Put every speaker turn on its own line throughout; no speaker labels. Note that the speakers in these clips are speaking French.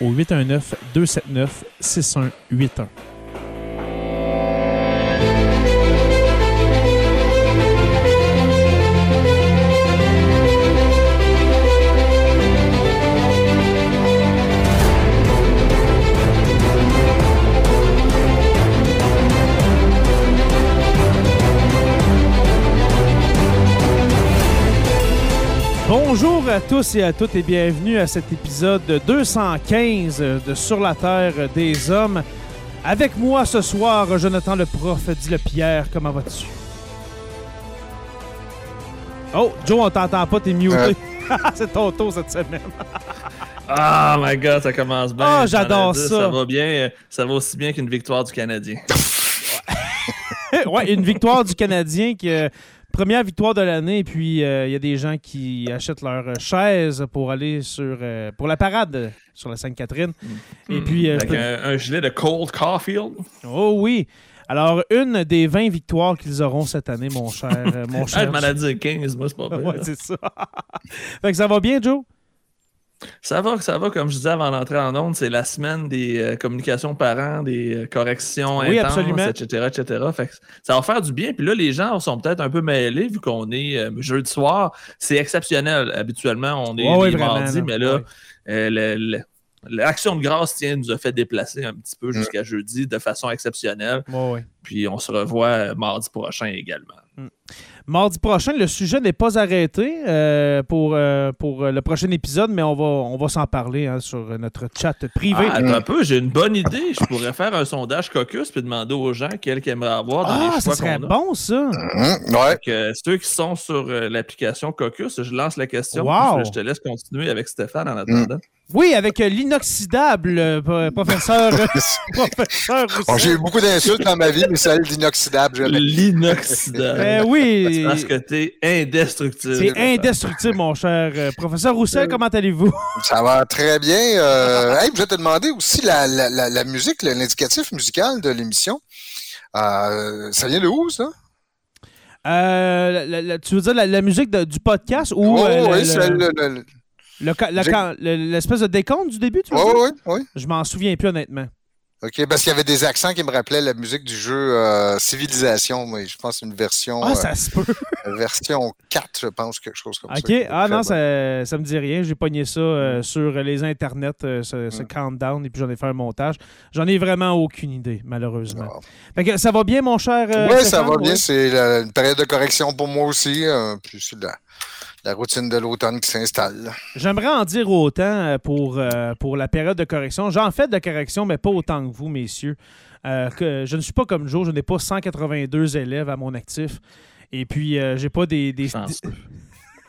au 819 à tous et à toutes et bienvenue à cet épisode 215 de Sur la Terre des Hommes. Avec moi ce soir, Jonathan le prof, dit le Pierre, comment vas-tu? Oh, Joe, on t'entend pas, t'es muté.
Euh.
C'est ton tour cette semaine.
Ah, my God, ça commence bien.
Ah, j'adore
Canada,
ça.
Ça va bien. Ça va aussi bien qu'une victoire du Canadien.
ouais, une victoire du Canadien qui euh, première victoire de l'année et puis euh, il y a des gens qui achètent leur chaise pour aller sur euh, pour la parade sur la Sainte-Catherine. Et puis euh,
Avec
peux-
un, un gilet de Cold Caulfield.
Oh oui. Alors, une des 20 victoires qu'ils auront cette année, mon cher. mon
Ah, je
cher
m'en ai dit 15, moi, c'est pas vrai.
Ouais, c'est ça. fait que ça va bien, Joe?
Ça va, ça va, comme je disais avant d'entrer en onde, c'est la semaine des euh, communications parents, des euh, corrections
Oui,
intenses,
absolument.
etc., etc. Fait que ça va faire du bien. Puis là, les gens sont peut-être un peu mêlés vu qu'on est euh, jeudi soir. C'est exceptionnel. Habituellement, on est
Ouais, vraiment, là.
mais là,
Ouais.
euh, l'action de grâce, tiens, nous a fait déplacer un petit peu jusqu'à jeudi de façon exceptionnelle.
Ouais.
Puis on se revoit mardi prochain également.
Mardi prochain, le sujet n'est pas arrêté euh, pour, euh, pour euh, le prochain épisode, mais on va, on va s'en parler hein, sur notre chat privé.
Ah, attends un peu, j'ai une bonne idée. Je pourrais faire un sondage caucus puis demander aux gens quels qu'ils aimeraient avoir dans
Ah,
les
ça
choix
serait
qu'on a.
bon, ça.
Hum, ouais.
Que ceux qui sont sur euh, l'application Caucus, je lance la question.
Wow.
je te laisse continuer avec Stéphane en attendant.
Oui, avec euh, l'inoxydable euh, professeur, professeur
Bon,
Roussel.
j'ai eu beaucoup d'insultes dans ma vie, mais celle d'inoxydable.
L'inoxydable.
Ben oui,
Parce que t'es indestructible.
c'est indestructible, mon cher euh, professeur Roussel. Comment allez-vous?
Ça va très bien. Euh, hey, je vais te demander aussi la, la, la, la musique, l'indicatif musical de l'émission. Euh, ça vient de où, ça?
Euh, la- la- la- tu veux dire la, la musique de- du podcast ou
Oh,
euh, le-
oui,
le-
le- le- le-
l'espèce de décompte du début, tu veux
Oui, oui, oui.
Je m'en souviens plus honnêtement.
OK, parce qu'il y avait des accents qui me rappelaient la musique du jeu euh, Civilisation. mais je pense une version,
Ah,
euh,
ça se peut.
version 4, je pense, quelque chose comme ça.
OK. Ah non, ça, ça me dit rien. J'ai pogné ça euh, sur les internets, euh, ce, ce
Mm.
countdown, et puis j'en ai fait un montage. J'en ai vraiment aucune idée, malheureusement.
Ah.
Fait que ça va bien, mon cher? euh,
Oui, ça va bien. C'est une période de correction pour moi aussi. euh, puis c'est la, la routine de l'automne qui s'installe.
J'aimerais en dire autant euh, pour, euh, pour la période de correction. J'en fais de correction, mais pas autant que vous, messieurs. Euh, que je ne suis pas comme Joe, je n'ai pas 182 élèves à mon actif. Et puis, euh, j'ai pas des. des-.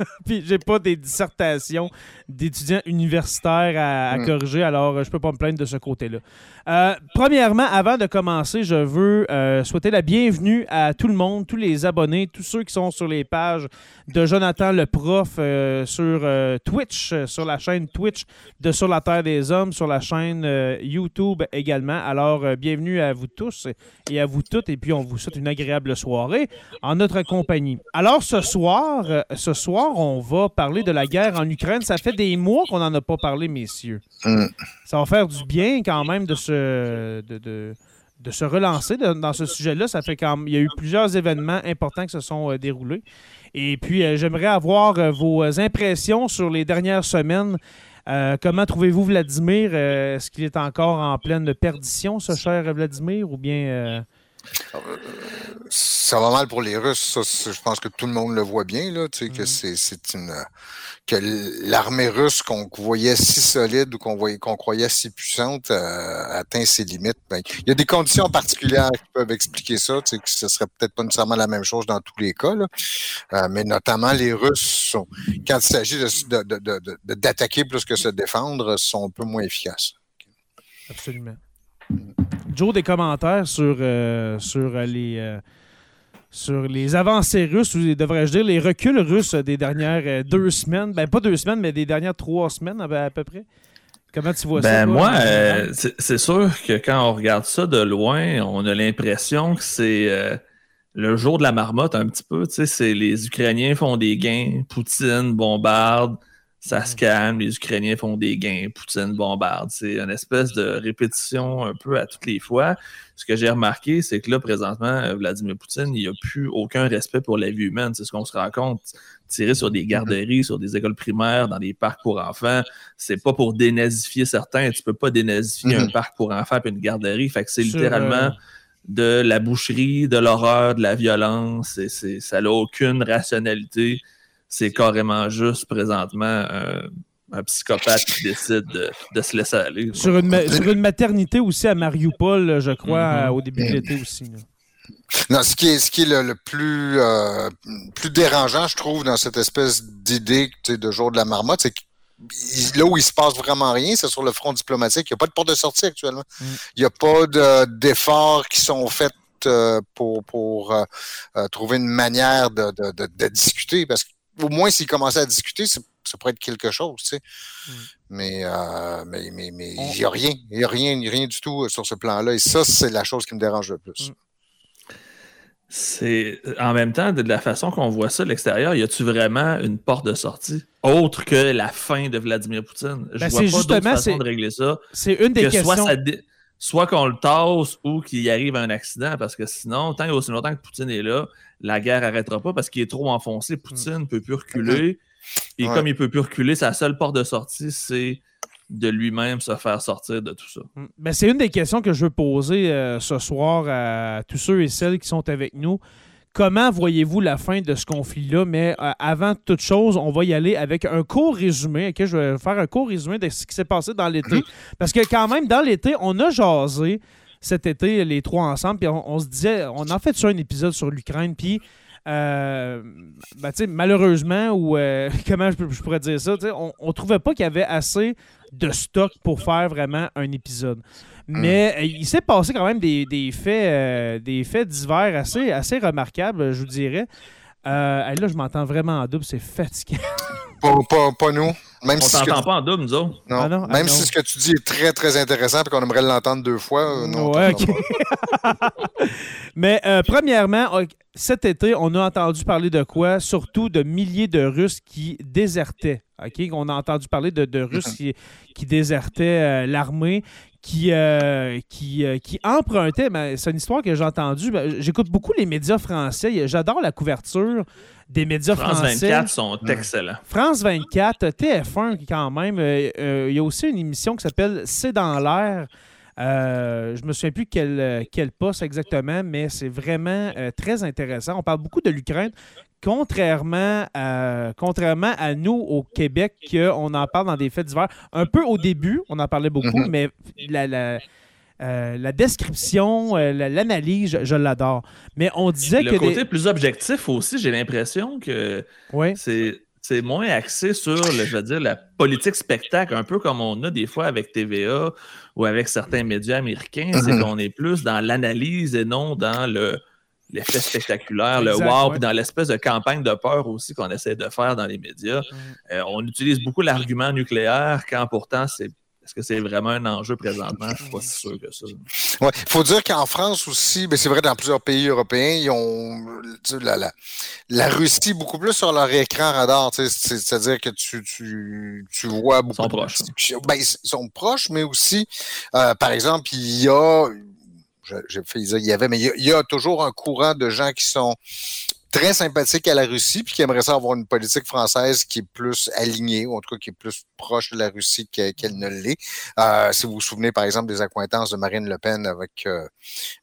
Puis j'ai pas des dissertations d'étudiants universitaires à,
Mm.
corriger, alors euh, je peux pas me plaindre de ce côté-là. Euh, premièrement, avant de commencer, je veux euh, souhaiter la bienvenue à tout le monde, tous les abonnés, tous ceux qui sont sur les pages de Jonathan le prof euh, sur Twitch, sur la chaîne Twitch de Sur la Terre des Hommes, sur la chaîne YouTube également. Alors, bienvenue à vous tous et à vous toutes, et puis on vous souhaite une agréable soirée en notre compagnie. Alors, ce soir, ce soir, on va parler de la guerre en Ukraine. Ça fait des mois qu'on n'en a pas parlé, messieurs.
Mm.
Ça va faire du bien quand même de se, de, de- de se relancer de- dans ce sujet-là. Ça fait quand même- il y a eu plusieurs événements importants qui se sont euh, déroulés. Et puis, euh, j'aimerais avoir euh, vos impressions sur les dernières semaines. Comment trouvez-vous Vladimir? Est-ce qu'il est encore en pleine perdition, ce cher Vladimir, ou bien...
Ça va mal pour les Russes, ça, je pense que tout le monde le voit bien, là, tu sais, que
Mhm.
c'est, c'est une que l'armée russe qu'on voyait si solide ou qu'on voyait qu'on croyait si puissante euh, atteint ses limites. Ben, il y a des conditions particulières qui peuvent expliquer ça, tu sais, que ce serait peut-être pas nécessairement la même chose dans tous les cas, là. Euh, mais notamment les Russes sont, quand il s'agit de- d'attaquer plus que se défendre, sont un peu moins efficaces.
Absolument. Joe, des commentaires sur, euh, sur les, euh, sur les avancées russes, ou devrais-je dire les reculs russes des dernières euh, deux semaines? Ben, pas deux semaines, mais des dernières trois semaines à, peu près. Comment tu vois ça?
Ben
toi,
moi, euh, c'est sûr que quand on regarde ça de loin, on a l'impression que c'est euh, le jour de la marmotte un petit peu. Tu sais, les Ukrainiens font des gains, Poutine bombarde, ça se calme, les Ukrainiens font des gains, Poutine bombarde. C'est une espèce de répétition un peu à toutes les fois. Ce que j'ai remarqué, c'est que là, présentement, euh, Vladimir Poutine, il n'a plus aucun respect pour la vie humaine. C'est ce qu'on se rend compte. Tirer sur des garderies, sur des écoles primaires, dans des parcs pour enfants, c'est pas pour dénazifier certains. Tu peux pas dénazifier un
Mhm.
parc pour enfants et une garderie. Fait que c'est littéralement
euh,
de la boucherie, de l'horreur, de la violence. Et ça n'a aucune rationalité. C'est carrément juste présentement un, un psychopathe qui décide de, de se laisser aller.
sur, une, ma- sur une maternité aussi à Mariupol, je crois,
Mhm.
euh, au début de l'été aussi. là.
Non, ce qui est, ce qui est le, le plus, euh, plus dérangeant, je trouve, dans cette espèce d'idée de jour de la marmotte, c'est que là où il se passe vraiment rien, c'est sur le front diplomatique. Il n'y a pas de porte de sortie actuellement.
Mm.
Il n'y a pas de- d'efforts qui sont faits euh, pour, pour euh, euh, trouver une manière de, de, de, de discuter. Parce qu'au moins, s'il commençait à discuter, c'est- ça pourrait être quelque chose, tu sais.
Mm.
Mais, euh, mais, mais, mais
On-
il n'y a rien. Il n'y a rien, rien du tout euh, sur ce plan-là. Et ça, c'est la chose qui me dérange le plus.
Mm.
C'est en même temps, de la façon qu'on voit ça de l'extérieur, y a-tu vraiment une porte de sortie autre que la fin de Vladimir Poutine? Je
Ben,
vois
c'est
pas d'autre
justement,
façon de régler ça
C'est une des
que soit,
questions.
ça dé- soit qu'on le tasse ou qu'il y arrive un accident, parce que sinon, tant et aussi longtemps que Poutine est là, la guerre n'arrêtera pas parce qu'il est trop enfoncé. Poutine ne peut plus reculer. Et
Ouais.
comme il peut plus reculer, sa seule porte de sortie, c'est de lui-même se faire sortir de tout ça.
Mm. Ben, c'est une des questions que je veux poser euh, ce soir à tous ceux et celles qui sont avec nous. Comment voyez-vous la fin de ce conflit-là? Mais euh, avant toute chose, on va y aller avec un court résumé. ok? Je vais faire un court résumé de ce qui s'est passé dans l'été. Parce que quand même, dans l'été, on a jasé cet été, les trois ensemble, puis on, on se disait, on a fait sur un épisode sur l'Ukraine, puis euh, ben, malheureusement, ou euh, comment je, pourrais dire ça, on, on trouvait pas qu'il y avait assez de stock pour faire vraiment un épisode. Mais euh, il s'est passé quand même des, des faits, euh, des faits divers assez, assez remarquables, je vous dirais. Euh, là, je m'entends vraiment en double, c'est fatigant.
Pas, pas, pas nous. Même
On
si ce que
t'entend
tu-
pas en double, nous autres.
non.
Ah non, ah
Même
non.
si ce que tu dis est très, très intéressant et qu'on aimerait l'entendre deux fois, euh, non. on
Ouais. Mais euh, premièrement, ok, cet été, on a entendu parler de quoi? Surtout de milliers de Russes qui désertaient. ok? On a entendu parler de, de Russes qui, qui désertaient euh, l'armée, qui, euh, qui, euh, qui empruntaient. ben, C'est une histoire que j'ai entendue. Ben, J'écoute beaucoup les médias français. J'adore la couverture des médias
France
français.
24 sont
Ouais.
excellents.
France 24, TF1 quand même. euh, euh, Il y a aussi une émission qui s'appelle C'est dans l'air. Euh, je me souviens plus quel, quel poste exactement, mais c'est vraiment euh, très intéressant. On parle beaucoup de l'Ukraine, contrairement à, contrairement à nous au Québec, qu'on en parle dans des faits divers. Un peu au début, on en parlait beaucoup,
Mhm.
mais la, la, euh, la description, euh, la- l'analyse, je, je l'adore. Mais on disait
Le
que.
côté
des-
plus objectif aussi, j'ai l'impression que
Ouais.
c'est c'est moins axé sur, le, je veux dire, la politique spectacle, un peu comme on a des fois avec TVA ou avec certains médias américains. C'est mm-hmm. qu'on est plus dans l'analyse et non dans le l'effet spectaculaire, le wow, puis dans l'espèce de campagne de peur aussi qu'on essaie de faire dans les médias. Mm. Euh, on utilise beaucoup l'argument nucléaire quand pourtant c'est est-ce que c'est vraiment un enjeu présentement? Je ne suis pas si sûr que ça.
Il faut dire qu'en France aussi, mais c'est vrai dans plusieurs pays européens, ils ont la, la, la Russie beaucoup plus sur leur écran radar. C'est-à-dire que tu, tu, tu vois beaucoup.
Ils sont proches.
Ben, ils sont proches, mais aussi, euh, par exemple, il y a il y avait, mais il y, a, toujours un courant de gens qui sont très sympathique à la Russie, puis qui aimerait ça avoir une politique française qui est plus alignée, ou en tout cas qui est plus proche de la Russie qu'elle ne l'est. Euh, si vous vous souvenez, par exemple, des accointances de Marine Le Pen avec... Euh,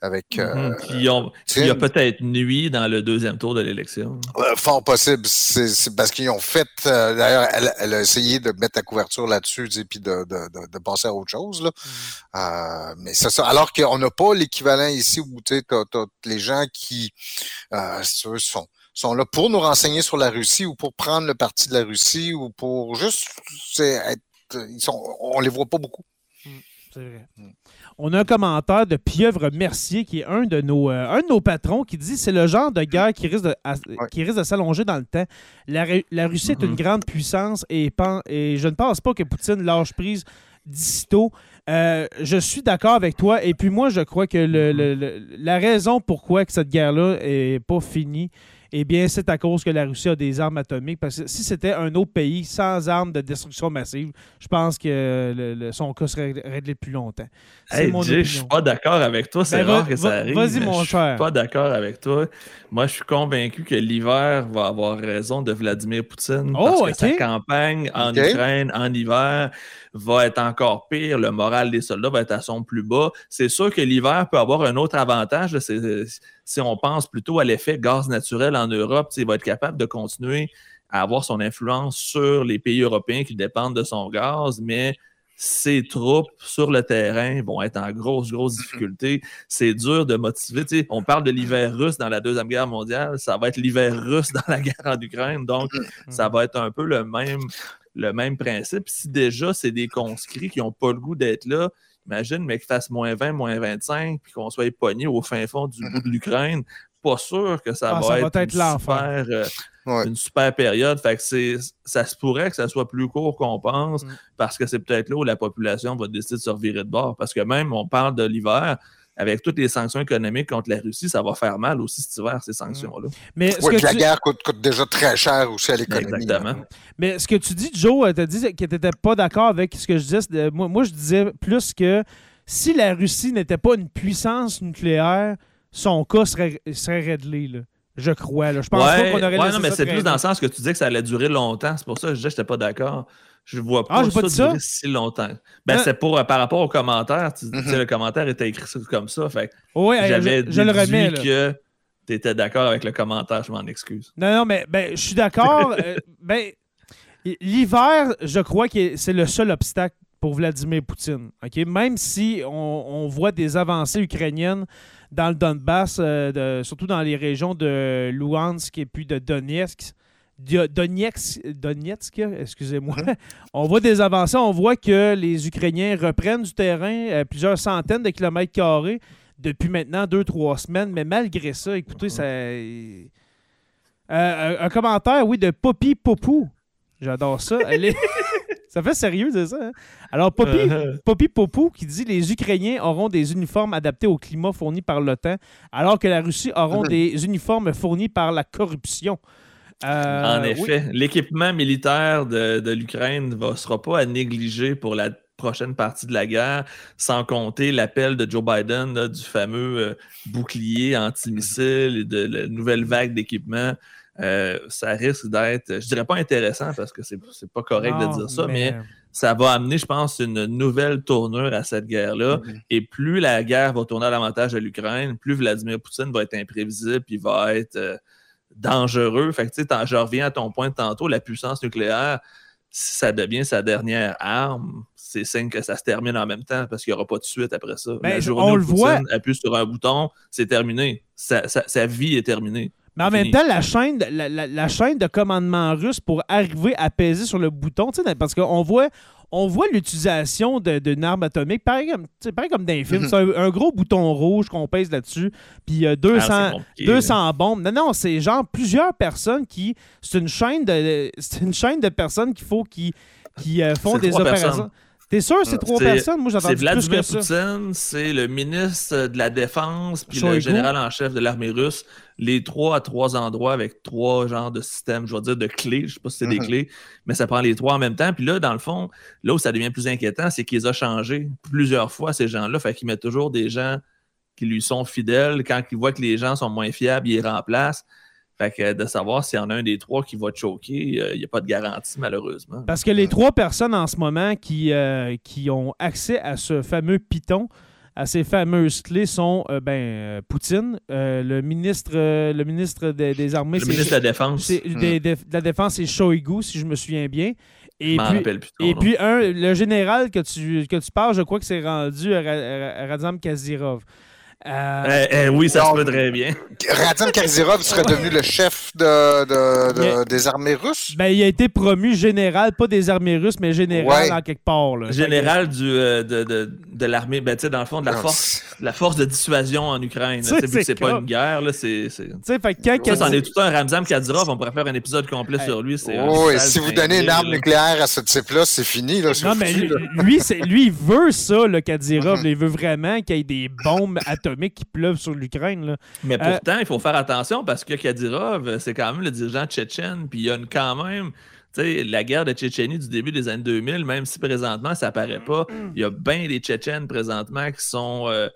avec
euh, mm-hmm. qui, a peut-être nuit dans le deuxième tour de l'élection.
fort possible. C'est parce qu'ils ont fait... D'ailleurs, elle, a essayé de mettre la couverture là-dessus, puis de, de, de, passer à autre chose. Là. Mm-hmm. mais c'est ça. Alors qu'on n'a pas l'équivalent ici où tu as, les gens qui, sont sont là pour nous renseigner sur la Russie ou pour prendre le parti de la Russie ou pour juste être. Ils sont, on les voit pas beaucoup.
Mm, c'est vrai. On a un commentaire de Pieuvre Mercier, qui est un de nos, euh, un de nos patrons, qui dit c'est le genre de guerre qui risque de, qui risque de s'allonger dans le temps. La, Russie est une mm-hmm. grande puissance et, et je ne pense pas que Poutine lâche prise d'ici euh, je suis d'accord avec toi. Et puis moi, je crois que mm-hmm. la raison pourquoi que cette guerre-là n'est pas finie, eh bien, c'est à cause que la Russie a des armes atomiques. Parce que si c'était un autre pays sans armes de destruction massive, je pense que son cas serait réglé depuis longtemps.
Hey, je suis pas d'accord avec toi. C'est ben, rare que ça arrive.
Vas-y, mon cher.
Je suis pas d'accord avec toi. Moi, je suis convaincu que l'hiver va avoir raison de Vladimir Poutine. Oh, parce que sa campagne en Ukraine, en hiver, va être encore pire. Le moral des soldats va être à son plus bas. C'est sûr que l'hiver peut avoir un autre avantage. si on pense plutôt à l'effet gaz naturel en Europe, il va être capable de continuer à avoir son influence sur les pays européens qui dépendent de son gaz, mais ses troupes sur le terrain vont être en grosse, grosse mm-hmm. difficulté. C'est dur de motiver. on parle de l'hiver russe dans la Deuxième Guerre mondiale, ça va être l'hiver russe dans la guerre en Ukraine, donc mm-hmm. ça va être un peu le même, le même principe. Si déjà c'est des conscrits qui n'ont pas le goût d'être là, imagine, mais qu'ils fassent moins 20, moins 25, puis qu'on soit pogné au fin fond du bout de l'Ukraine. Pas sûr que ça, ah, va, être une, super, euh, une, super, période. Fait que ça se pourrait que ça soit plus court qu'on pense, mm. parce que c'est peut-être là où la population va décider de se revirer de bord. Parce que même, on parle de l'hiver, avec toutes les sanctions économiques contre la Russie, ça va faire mal aussi cet hiver, ces sanctions-là.
Mais la guerre coûte, déjà très cher aussi à l'économie.
Exactement.
Mais ce que tu dis, Joe, tu as dit que tu n'étais pas d'accord avec ce que je disais. Moi, moi, je disais plus que si la Russie n'était pas une puissance nucléaire, son cas serait, serait réglé. Là. Je crois. Là. Je pense pas qu'on aurait
ouais, non, mais c'est plus dans le sens que tu disais que ça allait durer longtemps. C'est pour ça que je disais que je n'étais pas d'accord. Je vois ah, pas, ça, durer si longtemps. Ben, c'est pour euh, par rapport au commentaire. Tu, mm le commentaire était écrit comme ça. Fait j'avais dit le remets, que tu étais d'accord avec le commentaire, je m'en excuse.
Non, non, mais ben, je suis d'accord. Euh, ben, l'hiver, je crois que c'est le seul obstacle pour Vladimir Poutine. Ok, Même si on, voit des avancées ukrainiennes dans le Donbass, euh, surtout dans les régions de Luhansk et puis de Donetsk, Donetsk, excusez-moi, mhm. on voit des avancées, on voit que les Ukrainiens reprennent du terrain à plusieurs centaines de kilomètres carrés depuis maintenant deux, trois semaines, mais malgré ça, écoutez, ça... Euh, un commentaire, oui, de Poppy Popou. J'adore ça. ça fait sérieux, c'est ça. Hein? Alors, Poppy. Poppy Popou qui dit les Ukrainiens auront des uniformes adaptés au climat fourni par l'OTAN, alors que la Russie auront des uniformes fournis par la corruption.
Euh, en effet, l'équipement militaire de, l'Ukraine ne sera pas à négliger pour la prochaine partie de la guerre, sans compter l'appel de Joe Biden du fameux euh, bouclier antimissile et de la nouvelle vague d'équipement. Euh, ça risque d'être, je dirais pas intéressant parce que c'est, pas correct de dire ça, mais... ça va amener, je pense, une nouvelle tournure à cette guerre-là. Mm-hmm. Et plus la guerre va tourner à l'avantage de l'Ukraine, plus Vladimir Poutine va être imprévisible, puis va être dangereux. Fait que, je reviens à ton point de tantôt, la puissance nucléaire, si ça devient sa dernière arme, c'est signe que ça se termine en même temps parce qu'il n'y aura pas de suite après ça.
Ben, on le voit.
appuie sur un bouton, c'est terminé. Sa, vie est terminée.
Mais en même temps, la chaîne, la, la- la chaîne de commandement russe pour arriver à peser sur le bouton, tu sais, parce qu'on voit, on voit l'utilisation d'une arme atomique, pareil comme, pareil comme dans les films.
Mhm.
C'est un, un gros bouton rouge qu'on pèse là-dessus, puis il y a 200,
Ah, c'est compliqué,
200 bombes. Non, non, c'est genre plusieurs personnes qui. C'est une chaîne de, c'est une chaîne de personnes qu'il faut qui, qui euh, font des opérations.
personnes.
T'es sûr, c'est
Euh,
trois personnes? Moi, j'entends
C'est
plus
Vladimir
que ça.
Poutine, c'est le ministre de la Défense, puis
Shoigu.
le général en chef de l'armée russe. Les trois à trois endroits avec trois genres de systèmes, je vais dire de clés. Je sais pas si c'est des
Mhm.
clés, mais ça prend les trois en même temps. Puis là, dans le fond, là où ça devient plus inquiétant, c'est qu'ils ont changé plusieurs fois, ces gens-là. Fait qu'ils mettent toujours des gens qui lui sont fidèles. Quand ils voient que les gens sont moins fiables, ils les remplacent. Fait que de savoir s'il y en a un des trois qui va choquer, euh, il n'y a pas de garantie, malheureusement.
Parce que les trois personnes en ce moment qui, euh, qui ont accès à ce fameux Python, à ces fameuses clés, sont euh, ben, euh, Poutine, euh, le ministre, le ministre des, des Armées,
Le ministre de la Défense,
des- de la Défense, c'est Shoigu, si je me souviens bien. Et puis,
plus.
et puis un, le général que tu, que tu parles, je crois que c'est rendu à, Ra- à Radzam Kazirov. Euh,
Eh, eh, oui, ça se peut très bien.
Radian Karzirov serait devenu le chef de, de- de-
Yeah.
des armées russes?
ben, il a été promu général, pas des armées russes, mais général
Ouais.
en quelque part. là.
Général du, euh, de, de, de l'armée, ben, tu sais, dans le fond, de la force, la force de dissuasion en Ukraine.
C'est
pas une guerre, là, c'est. Ça, c'en est tout un Ramzan Kadyrov, on pourrait faire un épisode complet
Hey.
sur lui.
Oui,
sale
si vous donnez une arme
là.
nucléaire à ce type-là, c'est fini. Là,
Non, mais lui,
là.
lui, il veut ça, le Kadyrov.
Mhm.
Il veut vraiment qu'il y ait des bombes atomiques qui pleuvent sur l'Ukraine.
Mais
Euh,
pourtant, il faut faire attention parce que Kadyrov, euh, c'est quand même le dirigeant tchétchène, puis il y a une, quand même. Tu sais, la guerre de Tchétchénie du début des années 2000, même si présentement ça paraît pas, il y a bien des Tchétchènes présentement qui sont euh,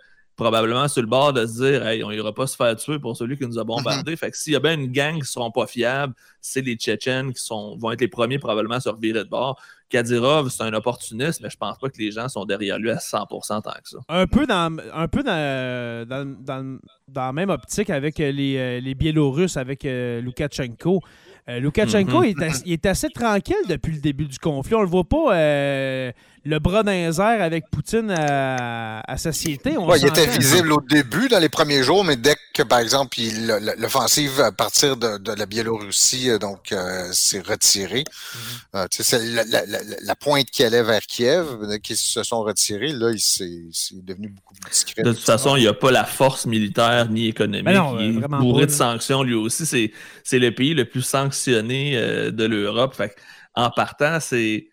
probablement sur le bord de se dire Hey, on ira pas se faire tuer pour celui qui nous a bombardé. Fait que s'il y a bien une gang qui seront pas fiables, c'est les Tchétchènes qui sont, vont être les premiers probablement à se revirer de bord. Kadyrov, c'est un opportuniste, mais je pense pas que les gens sont derrière lui à 100% tant que ça.
Un peu dans, un peu dans, dans, dans- dans la même optique avec les, euh, les Biélorusses, avec euh, Loukachenko. Euh, Loukachenko,
Mhm.
il, est assez, il est assez tranquille depuis le début du conflit. On le voit pas euh, le bras dans les airs avec Poutine à, à satiété. On
Ouais, il était visible au début, dans les premiers jours, mais dès que, par exemple, l'offensive à partir de, de la Biélorussie euh, donc euh, s'est retirée,
Mm-hmm.
euh, tu sais, c'est la, la- la- la pointe qui allait vers Kiev, dès qu'ils se sont retirés, là, il s'est c'est devenu beaucoup plus discret.
De toute façon, il n'y a pas la force militaire ni économique.
Non,
il est bourré
pas,
de sanctions lui aussi. C'est, c'est le pays le plus sanctionné euh, de l'Europe. Fait que, en partant, c'est.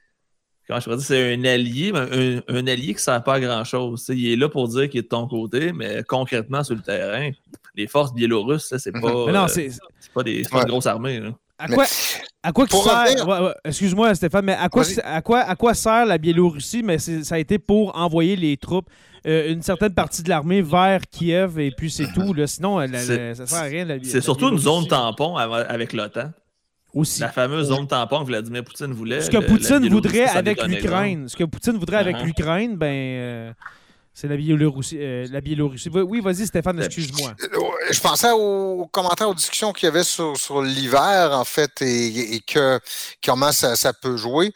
Comment je pourrais dire, c'est un allié, mais un, un allié qui ne sert pas à grand-chose. Il est là pour dire qu'il est de ton côté, mais concrètement, sur le terrain, les forces biélorusses, ça, c'est pas,
non,
euh, pas, des, c'est pas
Ouais.
une grosse armée. là.
À quoi, à sert.
revenir-
ouais, ouais, Excuse-moi, Stéphane, mais à quoi,
Vas-y.
à, quoi, à quoi sert la Biélorussie? Mais ça a été pour envoyer les troupes, euh, une certaine partie de l'armée vers Kiev, et puis c'est tout. Là. Sinon, la- la- ça sert à rien. la-
C'est surtout une zone tampon av- avec l'OTAN.
Aussi.
La fameuse zone tampon que Vladimir Poutine voulait.
Ce que
le-
Poutine voudrait avec l'Ukraine, ce que Poutine voudrait avec
Uh-huh.
l'Ukraine, ben, euh, c'est la Biélorussie. euh, la Biélorussie. Oui, vas-y, Stéphane, excuse-moi.
Euh, Je pensais aux commentaires, aux discussions qu'il y avait sur, sur l'hiver, en fait, et, et que comment ça, ça peut jouer.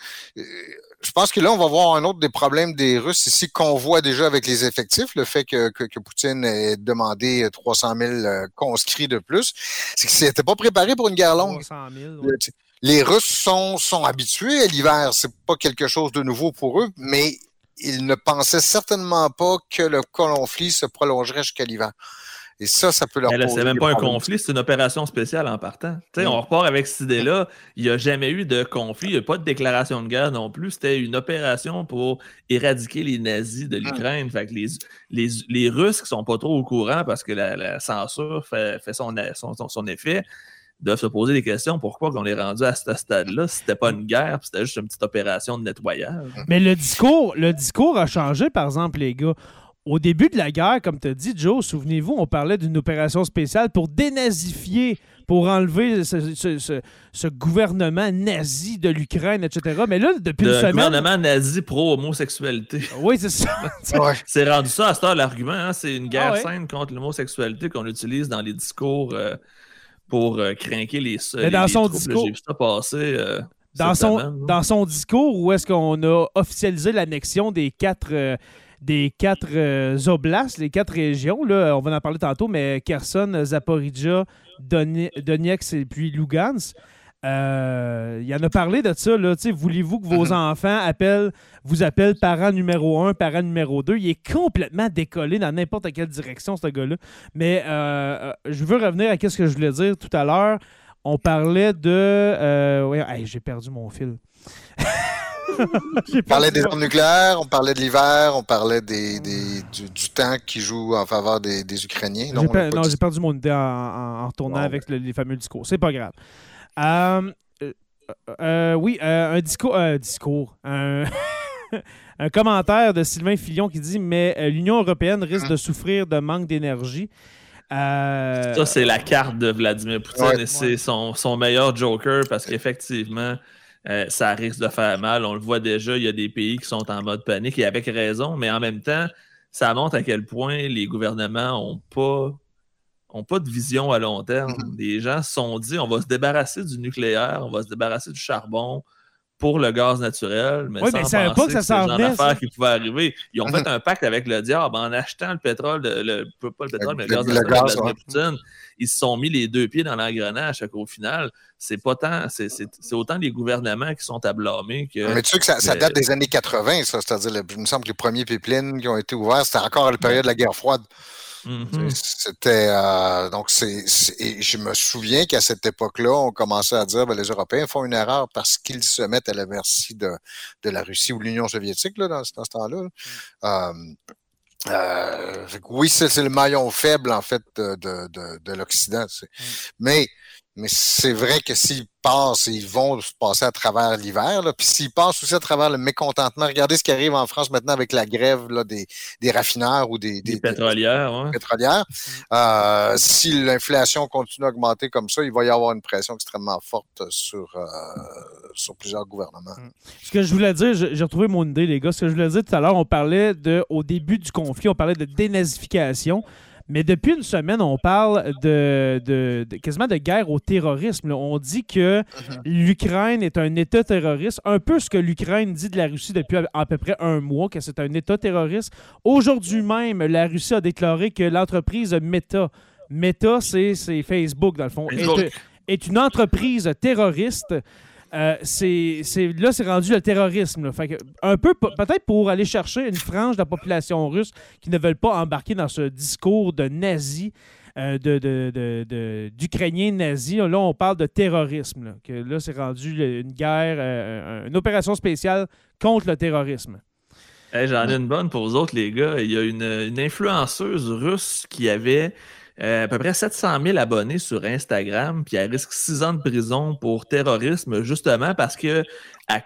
Je pense que là, on va voir un autre des problèmes des Russes ici qu'on voit déjà avec les effectifs, le fait que, que, que Poutine ait demandé 300 000 euh, conscrits de plus, c'est qu'ils n'étaient pas préparés pour une guerre longue.
300 000. ouais.
Le- Les Russes sont, sont habitués à l'hiver. C'est pas quelque chose de nouveau pour eux, mais ils ne pensaient certainement pas que le conflit se prolongerait jusqu'à l'hiver. Et ça, ça peut leur
Mais là,
poser
c'est même pas un
problèmes.
conflit, c'est une opération spéciale en partant. Tu sais,
Mm.
On repart avec cette idée-là. Il n'y a jamais eu de conflit, il n'y a pas de déclaration de guerre non plus. C'était une opération pour éradiquer les nazis de l'Ukraine. Fait que les, les, les Russes qui sont pas trop au courant parce que la, la censure fait, fait son, son, son- son effet doivent se poser des questions. Pourquoi on est rendu à ce stade-là si c'était pas une guerre, c'était juste une petite opération de nettoyage?
Mais le discours, le discours a changé, par exemple, les gars. Au début de la guerre, comme tu as dit, Joe, souvenez-vous, on parlait d'une opération spéciale pour dénazifier, pour enlever ce, ce- ce- ce gouvernement nazi de l'Ukraine, etc. Mais là, depuis une
Le
semaine.
gouvernement nazi pro-homosexualité.
Oui, c'est ça.
Ouais.
C'est rendu ça à ce temps l'argument. hein. C'est une guerre
Ah ouais?
saine contre l'homosexualité qu'on utilise dans les discours euh, pour euh, craquer les,
Mais dans
les
son discours-
J'ai vu ça passer. euh,
dans
cette
son,
semaine, là.
dans son discours où est-ce qu'on a officialisé l'annexion des quatre, euh, des quatre euh, oblasts, les quatre régions. Là, on va en parler tantôt, mais Kherson, Zaporizhia, Donetsk et puis Lugansk. Euh, il y en a parlé de ça. Là, voulez-vous que vos mhm. enfants appellent, vous appellent parent numéro un, parent numéro 2? Il est complètement décollé dans n'importe quelle direction, ce gars-là. Mais euh, je veux revenir à ce que je voulais dire tout à l'heure. On parlait de. Ouais, j'ai perdu mon fil.
on parlait des armes nucléaires, on parlait de l'hiver, on parlait des, du, temps qui joue en faveur des, Ukrainiens.
Non, j'ai perdu mon idée en, retournant avec les fameux discours. C'est pas grave. Euh, euh, euh, oui, un discours. Un discours. Un, commentaire de Sylvain Fillon qui dit Mais l'Union européenne risque de souffrir de manque d'énergie.
Ça, c'est la carte de Vladimir Poutine et c'est son, son, meilleur joker parce qu'effectivement, euh, ça risque de faire mal. On le voit déjà, il y a des pays qui sont en mode panique et avec raison, mais en même temps, ça montre à quel point les gouvernements n'ont pas, ont pas de vision à long terme. Mm-hmm. Les gens se sont dit on va se débarrasser du nucléaire, on va se débarrasser du charbon, pour le gaz naturel, mais sans mais pas que ça s'en venait. qui pouvait arriver. Ils ont fait un pacte avec le diable en achetant le pétrole, le, pas le pétrole, mais le, gaz naturel de Poutine. Ils se sont mis les deux pieds dans l'engrenage. Au final, c'est pas tant, c'est autant les gouvernements qui sont à blâmer que.
Mais tu sais que ça, date des années 80, ça. C'est-à-dire, il me semble que les premiers pipelines qui ont été ouverts, c'était encore à la période de la guerre froide. Mm-hmm. C'était euh, donc c'est je me souviens qu'à cette époque-là, on commençait à dire ben, les Européens font une erreur parce qu'ils se mettent à la merci de, de la Russie ou de l'Union soviétique là, dans, ce temps-là. Mm. Euh, euh, oui, c'est le maillon faible en fait de, de, de, l'Occident. Mm. Mais mais c'est vrai que s'ils passent, ils vont passer à travers l'hiver. Puis s'ils passent aussi à travers le mécontentement, regardez ce qui arrive en France maintenant avec la grève là, des, des raffineurs ou des,
des, pétrolières.
pétrolières. Mm. Euh, si l'inflation continue à augmenter comme ça, il va y avoir une pression extrêmement forte sur, euh, sur plusieurs gouvernements. Mm.
Ce que je voulais dire, j'ai retrouvé mon idée, les gars. Ce que je voulais dire tout à l'heure, on parlait de, au début du conflit, on parlait de dénazification. Mais depuis une semaine, on parle de, quasiment de guerre au terrorisme. On dit que mhm. l'Ukraine est un État terroriste, un peu ce que l'Ukraine dit de la Russie depuis à, peu près un mois, que c'est un État terroriste. Aujourd'hui même, la Russie a déclaré que l'entreprise Meta, Meta, c'est Facebook dans le fond, est, une entreprise terroriste euh, c'est, là, c'est rendu le terrorisme. un peu, peut-être pour aller chercher une frange de la population russe qui ne veulent pas embarquer dans ce discours de nazi, euh, de, nazis. Là, on parle de terrorisme. Là, que là c'est rendu une guerre, euh, une opération spéciale contre le terrorisme.
j'en ai une bonne pour vous autres, les gars. Il y a une influenceuse russe qui avait euh, à peu près 700 000 abonnés sur Instagram, puis elle risque 6 ans de prison pour terrorisme, justement parce qu'elle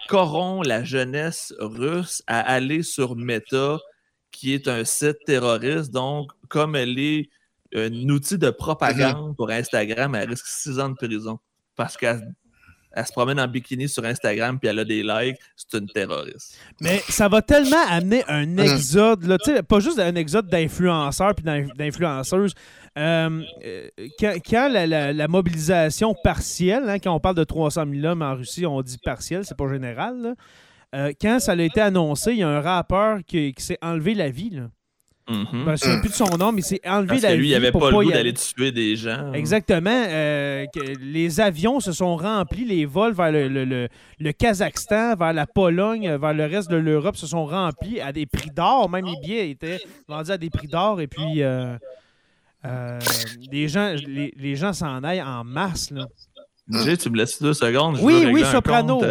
corrompt la jeunesse russe à aller sur Meta, qui est un site terroriste. Donc, comme elle est un outil de propagande pour Instagram, elle risque 6 ans de prison parce qu'elle elle se promène en bikini sur Instagram puis elle a des likes, c'est une terroriste.
Mais ça va tellement amener un mm. exode, là, pas juste un exode d'influenceurs puis d'influenceuses. Euh, quand, la, mobilisation partielle, hein, quand on parle de 300 000 hommes en Russie, on dit partielle, c'est pas général. Euh, quand ça a été annoncé, il y a un rappeur qui, qui s'est enlevé la vie. Là. Mm ben, je ne plus de son nom, mais c'est enlevé
Parce
que
lui, il n'avait pas, le goût d'aller tuer des gens.
Exactement. Euh, les avions se sont remplis, les vols vers le, le, Kazakhstan, vers la Pologne, vers le reste de l'Europe se sont remplis à des prix d'or. Même les billets étaient vendus à des prix d'or. Et puis, euh, euh, les gens les, les gens s'en aillent en masse. Là.
tu me laisses deux secondes.
oui, oui, Soprano.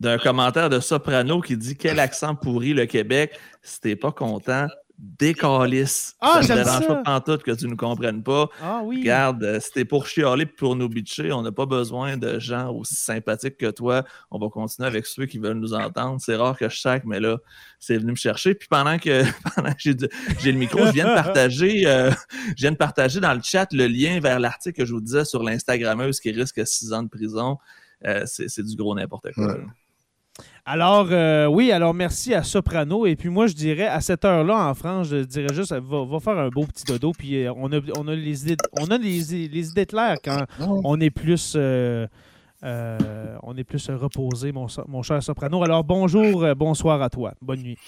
d'un commentaire de Soprano qui dit Quel accent pourri le Québec. Si t'es pas content, décalisse.
Ah,
ça ne dérange pas tout que tu ne comprennes pas.
Ah oui.
Regarde, euh, c'était pour chialer pour nous bitcher. On n'a pas besoin de gens aussi sympathiques que toi. On va continuer avec ceux qui veulent nous entendre. C'est rare que je sac, mais là, c'est venu me chercher. Puis pendant que, j'ai, le micro, je viens de partager, euh, je viens de partager dans le chat le lien vers l'article que je vous disais sur l'Instagrammeuse qui risque 6 ans de prison. Euh, c'est, du gros n'importe quoi.
Alors, euh, oui, alors merci à Soprano. Et puis moi, je dirais, à cette heure-là, en France, je dirais juste, va, faire un beau petit dodo. Puis euh, on, a, on a les idées, on a les, idées claires quand on est plus... Euh, on est plus reposé, mon, mon cher Soprano. Alors, bonjour, bonsoir à toi. Bonne nuit.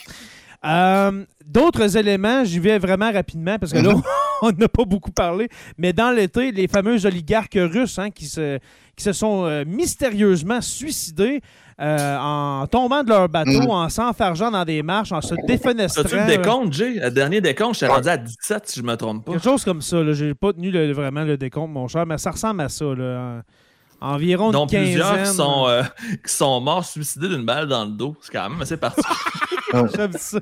D'autres éléments, j'y vais vraiment rapidement parce que là, on n'a pas beaucoup parlé. Mais dans l'été, les fameux oligarques russes hein, qui, se, qui se sont mystérieusement suicidés euh, en tombant de leur bateau,
Mm.
en s'enfargeant dans des marches, en se défenestrant.
As-tu le décompte, Jay? Le dernier décompte, j'étais rendu à 17, si je me trompe pas.
Quelque chose comme ça. Je n'ai pas tenu le- vraiment le décompte, mon cher, mais ça ressemble à ça. Là. En- Environ
dont
une quinzaine.
plusieurs qui sont, euh, qui sont morts suicidés d'une balle dans le dos. C'est quand même assez particulier.
J'aime ça.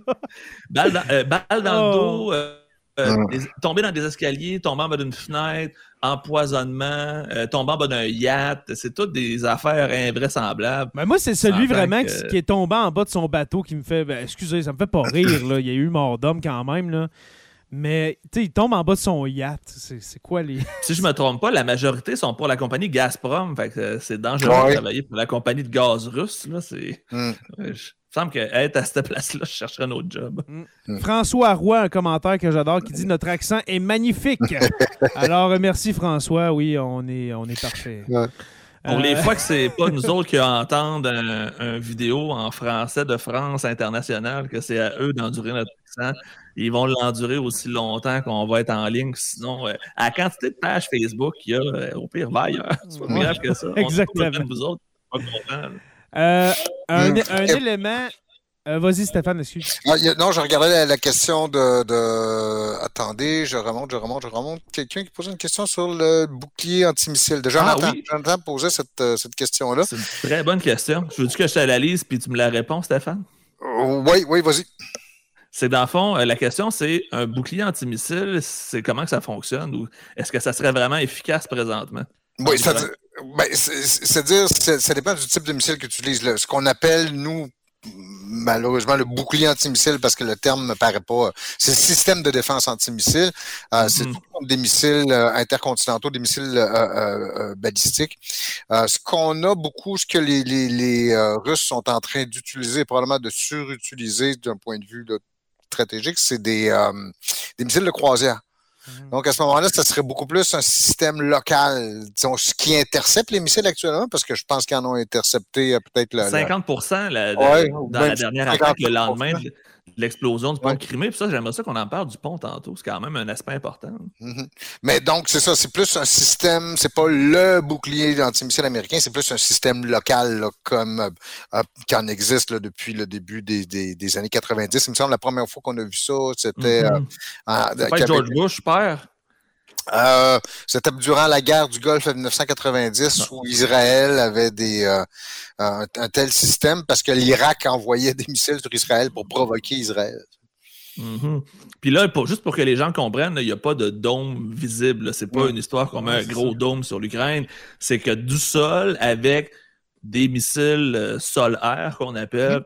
balle dans, euh, balle dans
Oh.
le dos, euh, des- tomber dans des escaliers, tomber en bas d'une fenêtre, empoisonnement, euh, tomber en bas d'un yacht. C'est toutes des affaires invraisemblables.
Mais moi, c'est celui vraiment
que-
qui, est tombé en bas de son bateau qui me fait. ben, excusez, ça me fait pas rire. Là. Il y a eu mort d'homme quand même. Là. Mais tu sais, il tombe en bas de son yacht. C'est c'est quoi les.
Si je me trompe pas, la majorité sont pour la compagnie Gazprom. Fait que euh, c'est dangereux
Ouais.
de travailler pour la compagnie de gaz russe. Là. C'est...
Mm.
Euh, je- Il me semble qu'être à cette place-là, je chercherais un autre job.
François Roy, un commentaire que j'adore, qui dit Notre accent est magnifique. Alors, euh, merci François. Oui, on est, on est parfait.
Ouais.
Pour
Euh,
les fois que c'est pas nous autres qui entendent un, un vidéo en français de France internationale, que c'est à eux d'endurer notre accent, ils vont l'endurer aussi longtemps qu'on va être en ligne. Sinon, euh, à la quantité de pages Facebook qu'il y a, euh, au pire, va ailleurs. C'est pas plus
Ouais.
grave que ça. On
Exactement.
est pas vous autres. Pas
euh, un,
Mm.
un élément. Euh, Vas-y, Stéphane, excuse.
Ah, a- non, je regardais la, la question de, de- Attendez, je remonte, je remonte, je remonte. Quelqu'un qui posait une question sur le bouclier antimissile. De Jonathan,
Ah oui.
Jonathan posait cette, euh, cette question-là.
C'est une très bonne question. Je veux-tu que je te la lise puis tu me la réponds, Stéphane?
Euh, oui, oui, vas-y.
C'est dans le fond, la question, c'est un bouclier antimissile, c'est comment que ça fonctionne ou est-ce que ça serait vraiment efficace présentement?
Oui, c'est-à-dire, ben, c'est- c'est-à-dire, c'est- ça dépend du type de missile que tu utilises. là. Ce qu'on appelle, nous, malheureusement, le bouclier antimissile, parce que le terme me paraît pas. C'est le système de défense antimissile. Euh, C'est
Mhm.
tout comme des missiles euh, intercontinentaux, des missiles euh, balistiques. Ce qu'on a beaucoup, ce que les, les, les Russes sont en train d'utiliser, probablement de surutiliser d'un point de vue là, stratégique, c'est des, des missiles de croisière. Donc, à ce moment-là, ça serait beaucoup plus un système local, disons, ce qui intercepte les missiles actuellement, parce que je pense qu'ils en ont intercepté euh, peut-être le. le-
50 la-
Ouais,
dans la dernière
50%.
attaque le lendemain de l'explosion du pont
Ouais.
de Crimée. Puis ça, j'aimerais ça qu'on en parle du pont tantôt. C'est quand même un aspect important.
Mhm. Mais donc, c'est ça, c'est plus un système, c'est pas le bouclier antimissile américain, c'est plus un système local, là, comme euh, euh, qui en existe là, depuis le début des, des, des années 90. Il me semble la première fois qu'on a vu ça, c'était. qu'il y
George Bush, père.
Euh, c'était durant la guerre du Golfe de 1990 où Israël avait des, euh, un, un tel système parce que l'Irak envoyait des missiles sur Israël pour provoquer Israël.
Mhm. Puis là, pour- juste pour que les gens comprennent, il n'y a pas de dôme visible. C'est pas
Ouais.
une histoire
Ouais,
un gros
ça.
dôme sur l'Ukraine. C'est que du sol, avec des missiles euh, sol-air qu'on appelle,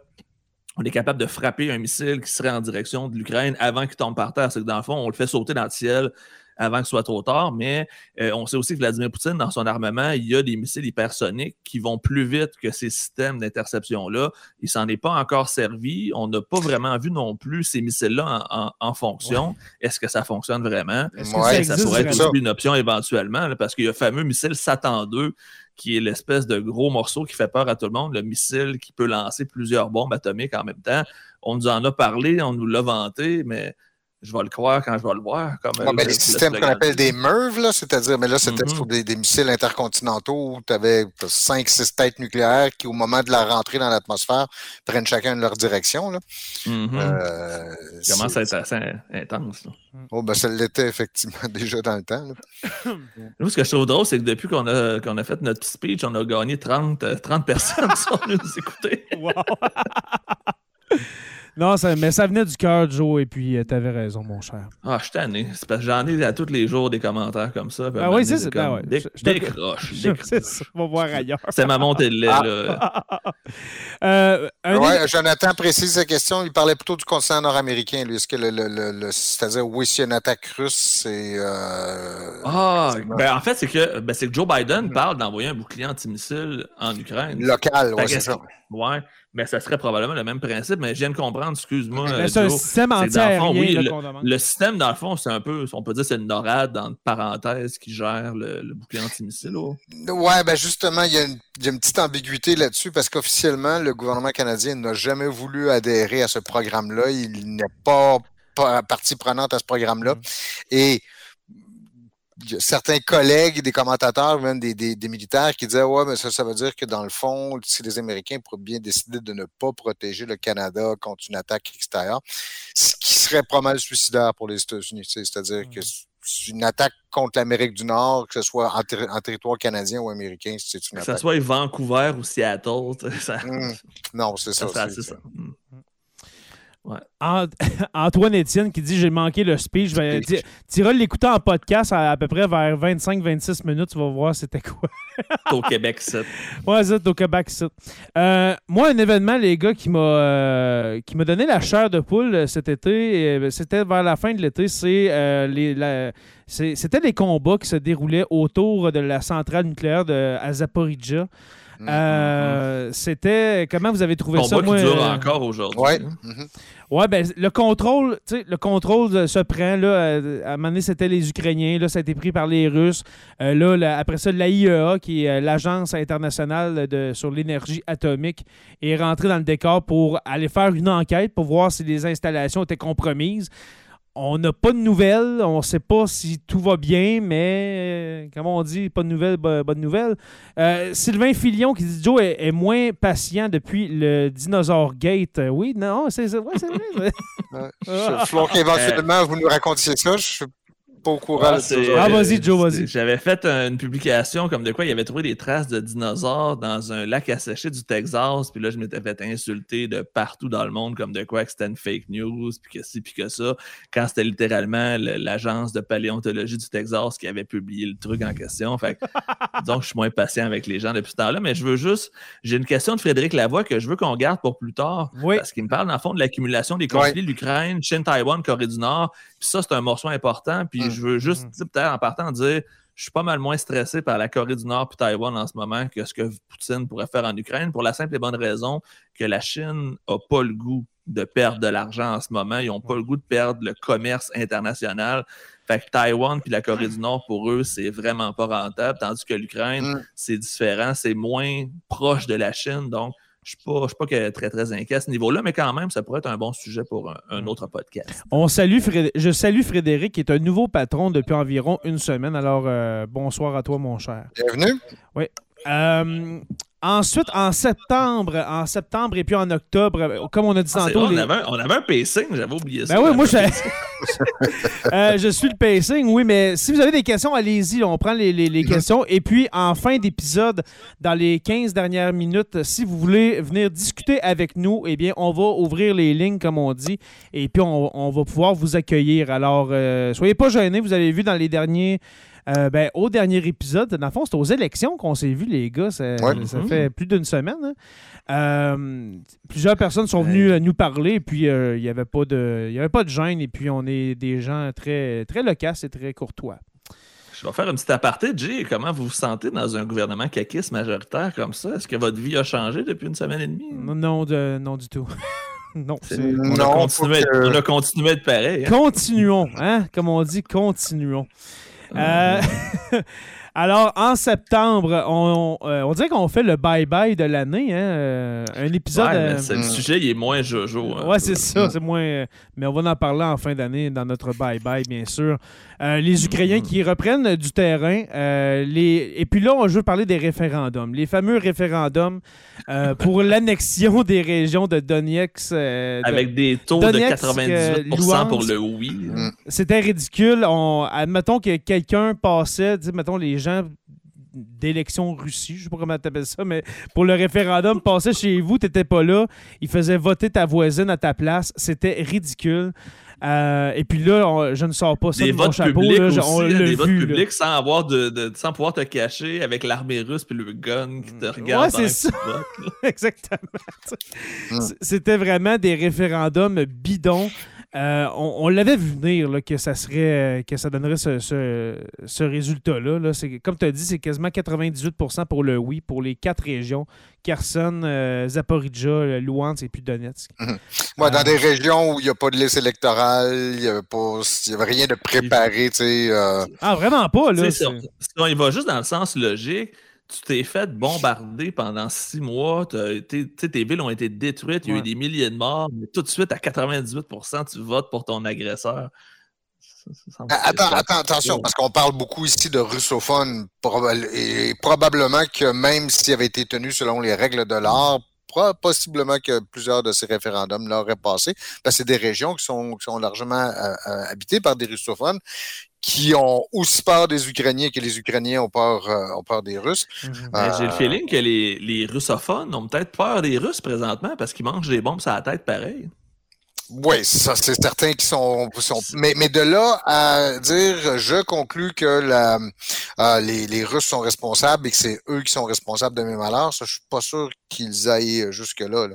on est capable de frapper un missile qui serait en direction de l'Ukraine avant qu'il tombe par terre. C'est que dans le fond, on le fait sauter dans le ciel avant que ce soit trop tard, mais euh, on sait aussi que Vladimir Poutine, dans son armement, il y a des missiles hypersoniques qui vont plus vite que ces systèmes d'interception-là. Il s'en est pas encore servi. On n'a pas vraiment vu non plus ces missiles-là en, en- en fonction. Est-ce que ça fonctionne vraiment?
Que
Ouais,
ça
pourrait être aussi une option éventuellement, là, parce qu'il y a le fameux missile Satan 2, qui est l'espèce de gros morceau qui fait peur à tout le monde, le missile qui peut lancer plusieurs bombes atomiques en même temps. On nous en a parlé, on nous l'a vanté, mais je vais le croire quand je vais le voir. Comme,
Ouais,
euh,
ben,
le-
les
le
systèmes qu'on appelle des MERV, c'est-à-dire, mais là, c'était
Mhm.
sur des, des missiles intercontinentaux où tu avais 5-6 têtes nucléaires qui, au moment de la rentrée dans l'atmosphère, prennent chacun leur direction. Là.
Mhm.
Euh,
Ça commence à être assez intense. là.
Oh, ben, ça l'était effectivement déjà dans le temps. là.
Nous, ce que je trouve drôle, c'est que depuis qu'on a, qu'on a fait notre petit speech, on a gagné 30, euh, 30 personnes qui sont venues nous écouter.
Wow. non, ça- mais ça venait du cœur, Joe, et puis tu t'avais raison, mon cher.
Ah, je suis tanné. C'est parce que j'en ai à tous les jours des commentaires comme ça.
Ah oui, c'est ça.
comme,
Ben ouais. Je-
décroche, décroche.
C'est ça. On va voir ailleurs.
C'est ma montée de lait,
Ah.
là.
Euh, un
Ouais, Jonathan précise sa question. Il parlait plutôt du continent nord-américain. Lui, est-ce que le, le, le, le- c'est-à-dire, oui, s'il y a une attaque russe, c'est. euh,
Ah, ben en fait, c'est que, ben, c'est que Joe Biden parle d'envoyer un bouclier antimissile en Ukraine.
local, ouais, c'est ça.
Ouais, mais ça serait probablement le même principe, mais je viens de comprendre excuse-moi.
Mais c'est un système
c'est que dans le fond,
anti-aérien
oui, le, le système, dans le fond, c'est un peu, on peut dire, c'est une NORAD, dans parenthèses, qui gère le, le bouclier antimissile. là.
Ouais, ben justement, il y, a une, il y a une petite ambiguïté là-dessus parce qu'officiellement, le gouvernement canadien n'a jamais voulu adhérer à ce programme-là. Il n'est pas, pas partie prenante à ce programme-là.
Mm.
Et certains collègues, des commentateurs, même des, des, des militaires qui disaient Ouais, mais ça, ça veut dire que dans le fond, si les Américains pourraient bien décider de ne pas protéger le Canada contre une attaque extérieure, ce qui serait pas mal suicidaire pour les États-Unis. C'est-à-dire que c'est une attaque contre l'Amérique du Nord, que ce soit en, en territoire canadien ou américain, c'est une
Que ce
attaque.
soit Vancouver ou Seattle, ça,
Hum, Non, c'est
ça
Ant- Antoine Étienne qui dit J'ai manqué le speech. Ben, iras l'écouter en podcast à, à peu près vers 25-26 minutes. Tu vas voir c'était quoi.
Au Québec, ça.
Ouais, c'est au Québec, ça. Euh, moi, un événement, les gars, qui m'a euh, qui m'a donné la chair de poule euh, cet été, euh, c'était vers la fin de l'été, c'est euh, les la- c'était les combats qui se déroulaient autour de la centrale nucléaire de à
Hum,
Euh, C'était comment vous avez trouvé ça
Combat
moi,
qui dure
euh,
encore aujourd'hui.
Ouais.
hein.
mhm.
Ouais, ben le contrôle, tu sais, le contrôle se prend là. euh, À un moment donné, c'était les Ukrainiens. Là, ça a été pris par les Russes. Euh, là, après ça, l'AIEA, qui est l'agence internationale de, sur l'énergie atomique, est rentrée dans le décor pour aller faire une enquête pour voir si les installations étaient compromises. On n'a pas de nouvelles. On ne sait pas si tout va bien, mais euh, comment on dit, pas de nouvelles, bo- bonne nouvelle. Euh, Sylvain Filion qui dit Joe est, est moins patient depuis le dinosaure Gate. Euh, Oui, non, c'est ouais, vrai.
Va falloir qu'éventuellement vous nous racontiez ça. Je pas au courant
Ouais,
de
c'est-
ça.
Ah, vas-y, Joe, vas-y.
J'avais fait une publication comme de quoi il avait trouvé des traces de dinosaures dans un lac asséché du Texas, puis là, je m'étais fait insulter de partout dans le monde comme de quoi que c'était une fake news, puis que ci, puis que ça, quand c'était littéralement le- l'agence de paléontologie du Texas qui avait publié le truc en question. Fait que, donc, je suis moins patient avec les gens depuis ce temps-là, mais je veux juste, j'ai une question de Frédéric Lavoie que je veux qu'on garde pour plus tard,
Oui.
parce qu'il me parle, dans le fond, de l'accumulation des conflits, l'Ukraine, Chine, Taïwan, Corée du Nord. Puis ça, c'est un morceau important. Puis
Mm.
je veux juste, sais, peut-être en partant, dire je suis pas mal moins stressé par la Corée du Nord puis Taïwan en ce moment que ce que Poutine pourrait faire en Ukraine pour la simple et bonne raison que la Chine a pas le goût de perdre de l'argent en ce moment. Ils n'ont pas le goût de perdre le commerce international. Fait que Taïwan puis la Corée du Nord, pour eux, c'est vraiment pas rentable. Tandis que l'Ukraine,
Mm.
c'est différent. C'est moins proche de la Chine. Donc, je ne suis pas, je suis pas que très, très inquiet à ce niveau-là, mais quand même, ça pourrait être un bon sujet pour un, un autre podcast.
On salue Fréd- Je salue Frédéric, qui est un nouveau patron depuis environ une semaine. Alors, euh, bonsoir à toi, mon cher.
Bienvenue.
Euh, ensuite, en septembre, en septembre et puis en octobre, comme on a dit
Ah,
tantôt,
vrai,
les-
on, avait un, on avait un pacing, j'avais oublié ça.
Ben oui, moi,
je...
je... Euh, je suis le pacing, oui, mais si vous avez des questions, allez-y. On prend les, les- les questions. Et puis, en fin d'épisode, dans les 15 dernières minutes, si vous voulez venir discuter avec nous, eh bien, on va ouvrir les lignes, comme on dit, et puis on, on va pouvoir vous accueillir. Alors, euh, soyez pas gênés. Vous avez vu dans les derniers... euh, ben, au dernier épisode, dans le fond, c'est aux élections qu'on s'est vu, les gars. Ça,
Ouais.
ça
Mhm.
fait plus d'une semaine. hein. Euh, plusieurs personnes sont venues euh, nous parler, et puis euh, il n'y avait, pas de- il y avait pas de gêne, et puis on est des gens très, très loquaces et très courtois.
Je vais faire une petite aparté. Jay, comment vous vous sentez dans un gouvernement caquiste majoritaire comme ça? Est-ce que votre vie a changé depuis une semaine et demie?
Non, non, de- non du tout. non,
a continué,
que-
on a continué de pareil. hein?
Continuons, hein? Comme on dit, continuons. Euh, Alors, en septembre, on, on, euh, on dirait qu'on fait le bye-bye de l'année. Hein? euh, un épisode.
Ouais, mais
euh,
c'est- le
Mm.
sujet il est moins jojo. hein.
Ouais, c'est ça, c'est moins. Mais on va en parler en fin d'année dans notre bye-bye, bien sûr. Les Ukrainiens qui reprennent du terrain. les... Et puis là, on veut parler des référendums. Les fameux référendums pour l'annexion des régions de Donetsk. de-
Avec des taux
Donetsk,
de 98% pour le oui.
Mm.
C'était ridicule. On... Admettons que quelqu'un passait, mettons les gens d'élection Russie, je sais pas comment tu appelles ça, mais pour le référendum, passait chez vous, t'étais pas là, il faisait voter ta voisine à ta place, c'était ridicule. Euh, et puis là, on- je ne sors pas ça
Des
de mon
votes
chapeau,
publics
là, je-
aussi,
on l'a
des votes
vu. là.
publics sans avoir de, de- sans pouvoir te cacher avec l'armée russe puis le gun qui te regarde.
Ouais, c'est
votes.
Exactement. C- C'était vraiment des référendums bidons. Euh, on, l'avait vu venir là, que ça serait que ça donnerait ce, ce, résultat-là. Là. Comme tu as dit, c'est quasiment 98% pour le oui pour les quatre régions. Kherson, euh, Zaporizhia, Luhansk et puis Donetsk.
Mhm. dans euh, des régions où il n'y a pas de liste électorale, il n'y avait, rien de préparé.
Ah, vraiment pas, là.
il va juste dans le sens logique tu t'es fait bombarder pendant six mois, tes villes ont été détruites, il y a eu des milliers de morts, mais tout de suite, à 98% tu votes pour ton agresseur.
Ah, attends, attends, attention, parce qu'on parle beaucoup ici de russophones, et probablement que même s'il avait été tenu selon les règles de l'art, possiblement que plusieurs de ces référendums l'auraient passé, parce que c'est des régions qui sont, sont largement euh, euh, habitées par des russophones qui ont aussi peur des Ukrainiens que les Ukrainiens ont peur, euh, ont peur des Russes.
Mhm. J'ai le feeling que les, les, russophones ont peut-être peur des Russes présentement parce qu'ils mangent des bombes sur la tête pareil.
Oui, ça c'est certain qu'ils sont, sont, mais, mais de là à dire je conclus que la, euh, les, les Russes sont responsables et que c'est eux qui sont responsables de mes malheurs, ça je suis pas sûr qu'ils aillent jusque là.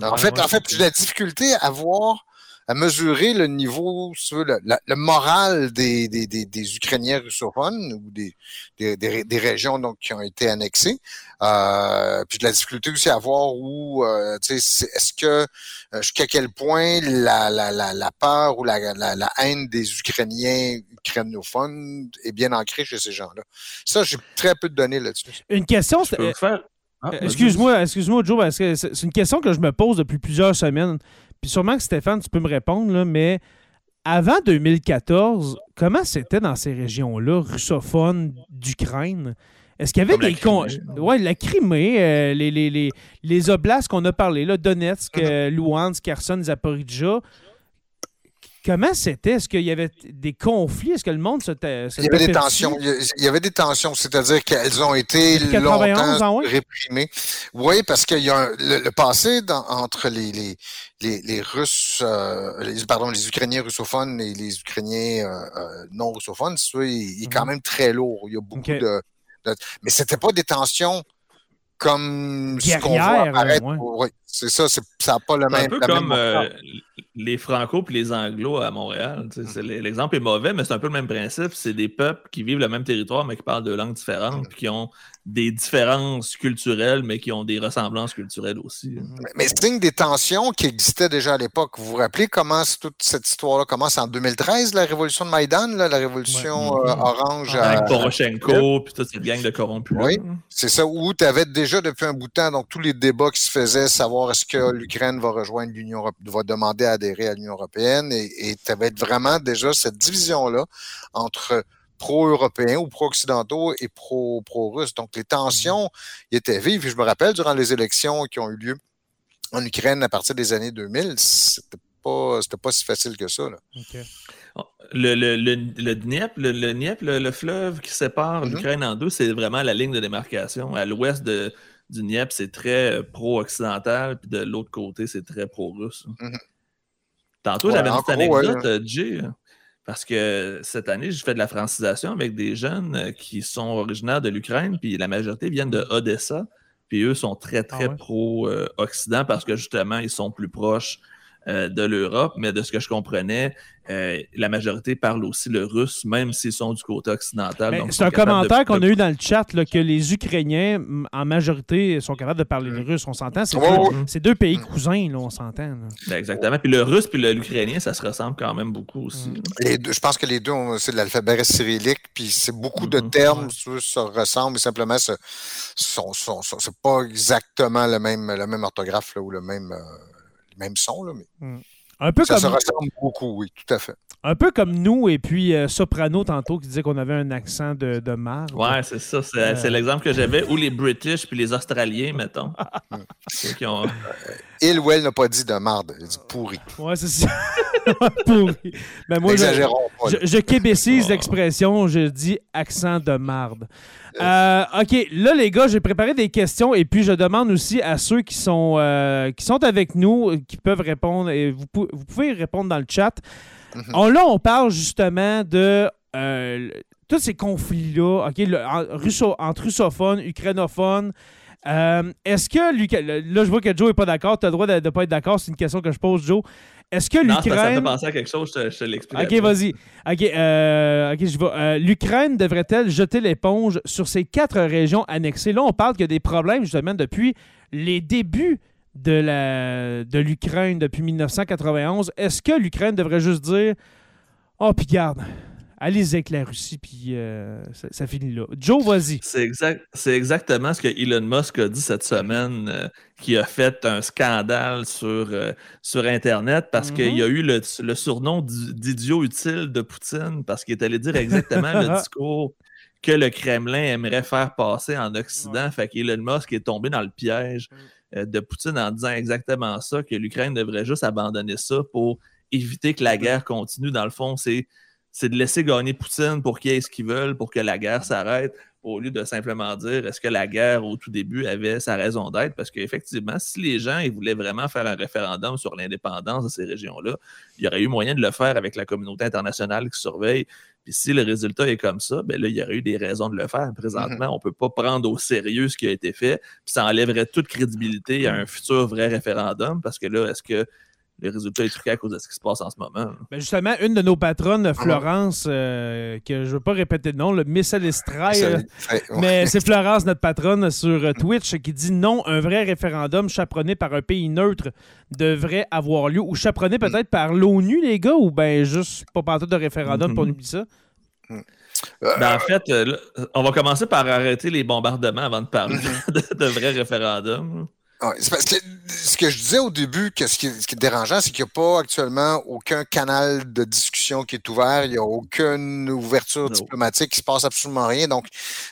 en fait, en fait, j'ai la difficulté à voir à mesurer le niveau, le, le moral des, des, des, des, Ukrainiens russophones ou des, des, des, régions donc, qui ont été annexées. Euh, puis de la difficulté aussi à voir où, euh, est-ce que, euh, jusqu'à quel point la, la, la, la peur ou la, la, la, haine des Ukrainiens ukrainophones est bien ancrée chez ces gens-là? Ça, j'ai très peu de données là-dessus.
Une question, c'est... Ah, excuse-moi, excuse-moi, Joe, parce que c'est une question que je me pose depuis plusieurs semaines. Puis sûrement que Stéphane, tu peux me répondre, là, mais avant 2014, comment c'était dans ces régions-là, russophones d'Ukraine? Est-ce qu'il y avait des. La ouais, la Crimée, euh, les, les, les, les oblasts qu'on a parlé, là, Donetsk, mm-hmm. euh, Luhansk, Kherson, Zaporizhia, Comment c'était? Est-ce qu'il y avait des conflits? Est-ce que le monde se,
Il y avait des tensions. Il y avait des tensions, c'est-à-dire qu'elles ont été longtemps réprimées. Oui, parce qu'il y a le, passé entre les, les, les, les Russes, euh, les, pardon, les Ukrainiens russophones et les Ukrainiens euh, euh, non russophones, il, est quand mhm. même très lourd. Il y a beaucoup de, de, Mais c'était pas des tensions comme
ce qu'on voit apparaître.
Oui, c'est ça, ça n'a pas le même.
Un peu comme les Franco et les Anglo à Montréal. Mm. L'exemple est mauvais, mais c'est un peu le même principe. C'est des peuples qui vivent le même territoire, mais qui parlent deux langues différentes, mm. qui ont des différences culturelles, mais qui ont des ressemblances culturelles aussi.
Mm. Mais, c'est signe des tensions qui existaient déjà à l'époque. Vous vous rappelez comment toute cette histoire-là commence en 2013, la révolution de Maïdan, la révolution euh, orange.
Avec Poroshenko, puis toute cette gang de corrompus.
Oui, c'est ça, où tu avais déjà depuis un bout de temps donc tous les débats qui se faisaient, savoir est-ce que l'Ukraine va rejoindre l'Union européenne, va demander à à l'Union européenne et tu avais vraiment déjà cette division-là entre pro-européens ou pro-occidentaux et pro-russes. Donc, les tensions étaient vives. je me rappelle, durant les élections qui ont eu lieu en Ukraine à partir des années 2000, c'était pas, pas si facile que ça.
Le, le, le, le, Dniepr, le, le, fleuve qui sépare mm-hmm. l'Ukraine en deux, c'est vraiment la ligne de démarcation. À l'ouest de, du Dniepr, c'est très pro-occidental, puis de l'autre côté, c'est très pro-russe. Mm-hmm. Tantôt, j'avais une petite anecdote, euh, Jay, parce que cette année, j'ai fait de la francisation avec des jeunes euh, qui sont originaires de l'Ukraine, puis la majorité viennent de Odessa, puis eux sont très, très ah pro-Occident parce que justement, ils sont plus proches euh, de l'Europe, mais de ce que je comprenais, euh, la majorité parle aussi le russe, même s'ils sont du côté occidental.
C'est un commentaire qu'on a eu dans le chat que les Ukrainiens, en majorité, sont capables de parler le mm. russe. On s'entend. C'est deux, pays cousins, là, on s'entend.
Ben, exactement. Puis le russe puis l'ukrainien, ça se ressemble quand même beaucoup aussi. Mm.
Les deux, je pense que les deux, c'est de l'alphabet cyrillique, puis c'est beaucoup de mm-hmm. termes, ça ressemble, mais simplement, c'est pas exactement le même, la même orthographe ou le même. Euh, même son, là, mais.
Un peu
ça
comme...
se ressemble beaucoup, oui, tout à fait.
Un peu comme nous et puis euh, Soprano tantôt qui disait qu'on avait un accent de, de marde.
Ouais, c'est ça. C'est, euh. l'exemple que j'avais. Ou les British puis les Australiens, mettons. qui ont...
Il ou elle n'a pas dit de marde, il dit pourri.
Ouais, c'est ça. pourri. Ben moi, je, je, je, québécise l'expression, je dis accent de marde. Euh, OK, là, les gars, j'ai préparé des questions et puis je demande aussi à ceux qui sont, euh, qui sont avec nous, qui peuvent répondre, et vous, vous pouvez répondre dans le chat. Mhm. là, on parle justement de euh, tous ces conflits-là, OK, entre russophones, ukrainophones. Euh, est-ce que l'Ukraine. Là, je vois que Joe n'est pas d'accord. Tu as le droit de ne pas être d'accord. C'est une question que je pose, Joe. Est-ce que l'Ukraine.
Ça me penser à quelque chose, je te, je te l'explique.
Ok, vas-y. Ok, euh, ok, je vais. Euh, L'Ukraine devrait-elle jeter l'éponge sur ces quatre régions annexées? Là, on parle qu'il y a des problèmes, justement, depuis les débuts de la de l'Ukraine depuis 1991. Est-ce que l'Ukraine devrait juste dire Oh, puis garde, allez avec la Russie, puis euh, ça, finit là. Joe, vas-y.
C'est exact, exactement ce que Elon Musk a dit cette semaine, euh, qui a fait un scandale sur, euh, sur Internet parce qu'il y a eu le, surnom d'idiot utile de Poutine parce qu'il est allé dire exactement le discours que le Kremlin aimerait faire passer en Occident. Fait qu'Elon Musk est tombé dans le piège de Poutine en disant exactement ça, que l'Ukraine devrait juste abandonner ça pour éviter que la guerre continue. Dans le fond, c'est c'est de laisser gagner Poutine pour qu'ils aient ce qu'ils veulent, pour que la guerre s'arrête, au lieu de simplement dire est-ce que la guerre au tout début avait sa raison d'être? Parce qu'effectivement, si les gens ils voulaient vraiment faire un référendum sur l'indépendance de ces régions-là, il y aurait eu moyen de le faire avec la communauté internationale qui surveille. Puis si le résultat est comme ça, ben là, il y aurait eu des raisons de le faire. Présentement, mm-hmm. on ne peut pas prendre au sérieux ce qui a été fait, puis ça enlèverait toute crédibilité à un futur vrai référendum, parce que là, est-ce que les résultats est truqués à cause de ce qui se passe en ce moment.
Ben justement, une de nos patronnes, ah. Florence, euh, que je ne veux pas répéter le nom, le Miss Alestray, mais c'est Florence, notre patronne sur euh, Twitch, qui dit non, un vrai référendum chaperonné par un pays neutre devrait avoir lieu, ou chaperonné peut-être par l'ONU, les gars, ou bien juste pas partout de référendum, pour nous ça.
Ben, en fait, euh, on va commencer par arrêter les bombardements avant de parler de, de vrais référendums
parce que ce que je disais au début, que ce, qui, est dérangeant, c'est qu'il n'y a pas actuellement aucun canal de discussion qui est ouvert, il n'y a aucune ouverture diplomatique, il ne se passe absolument rien. Donc,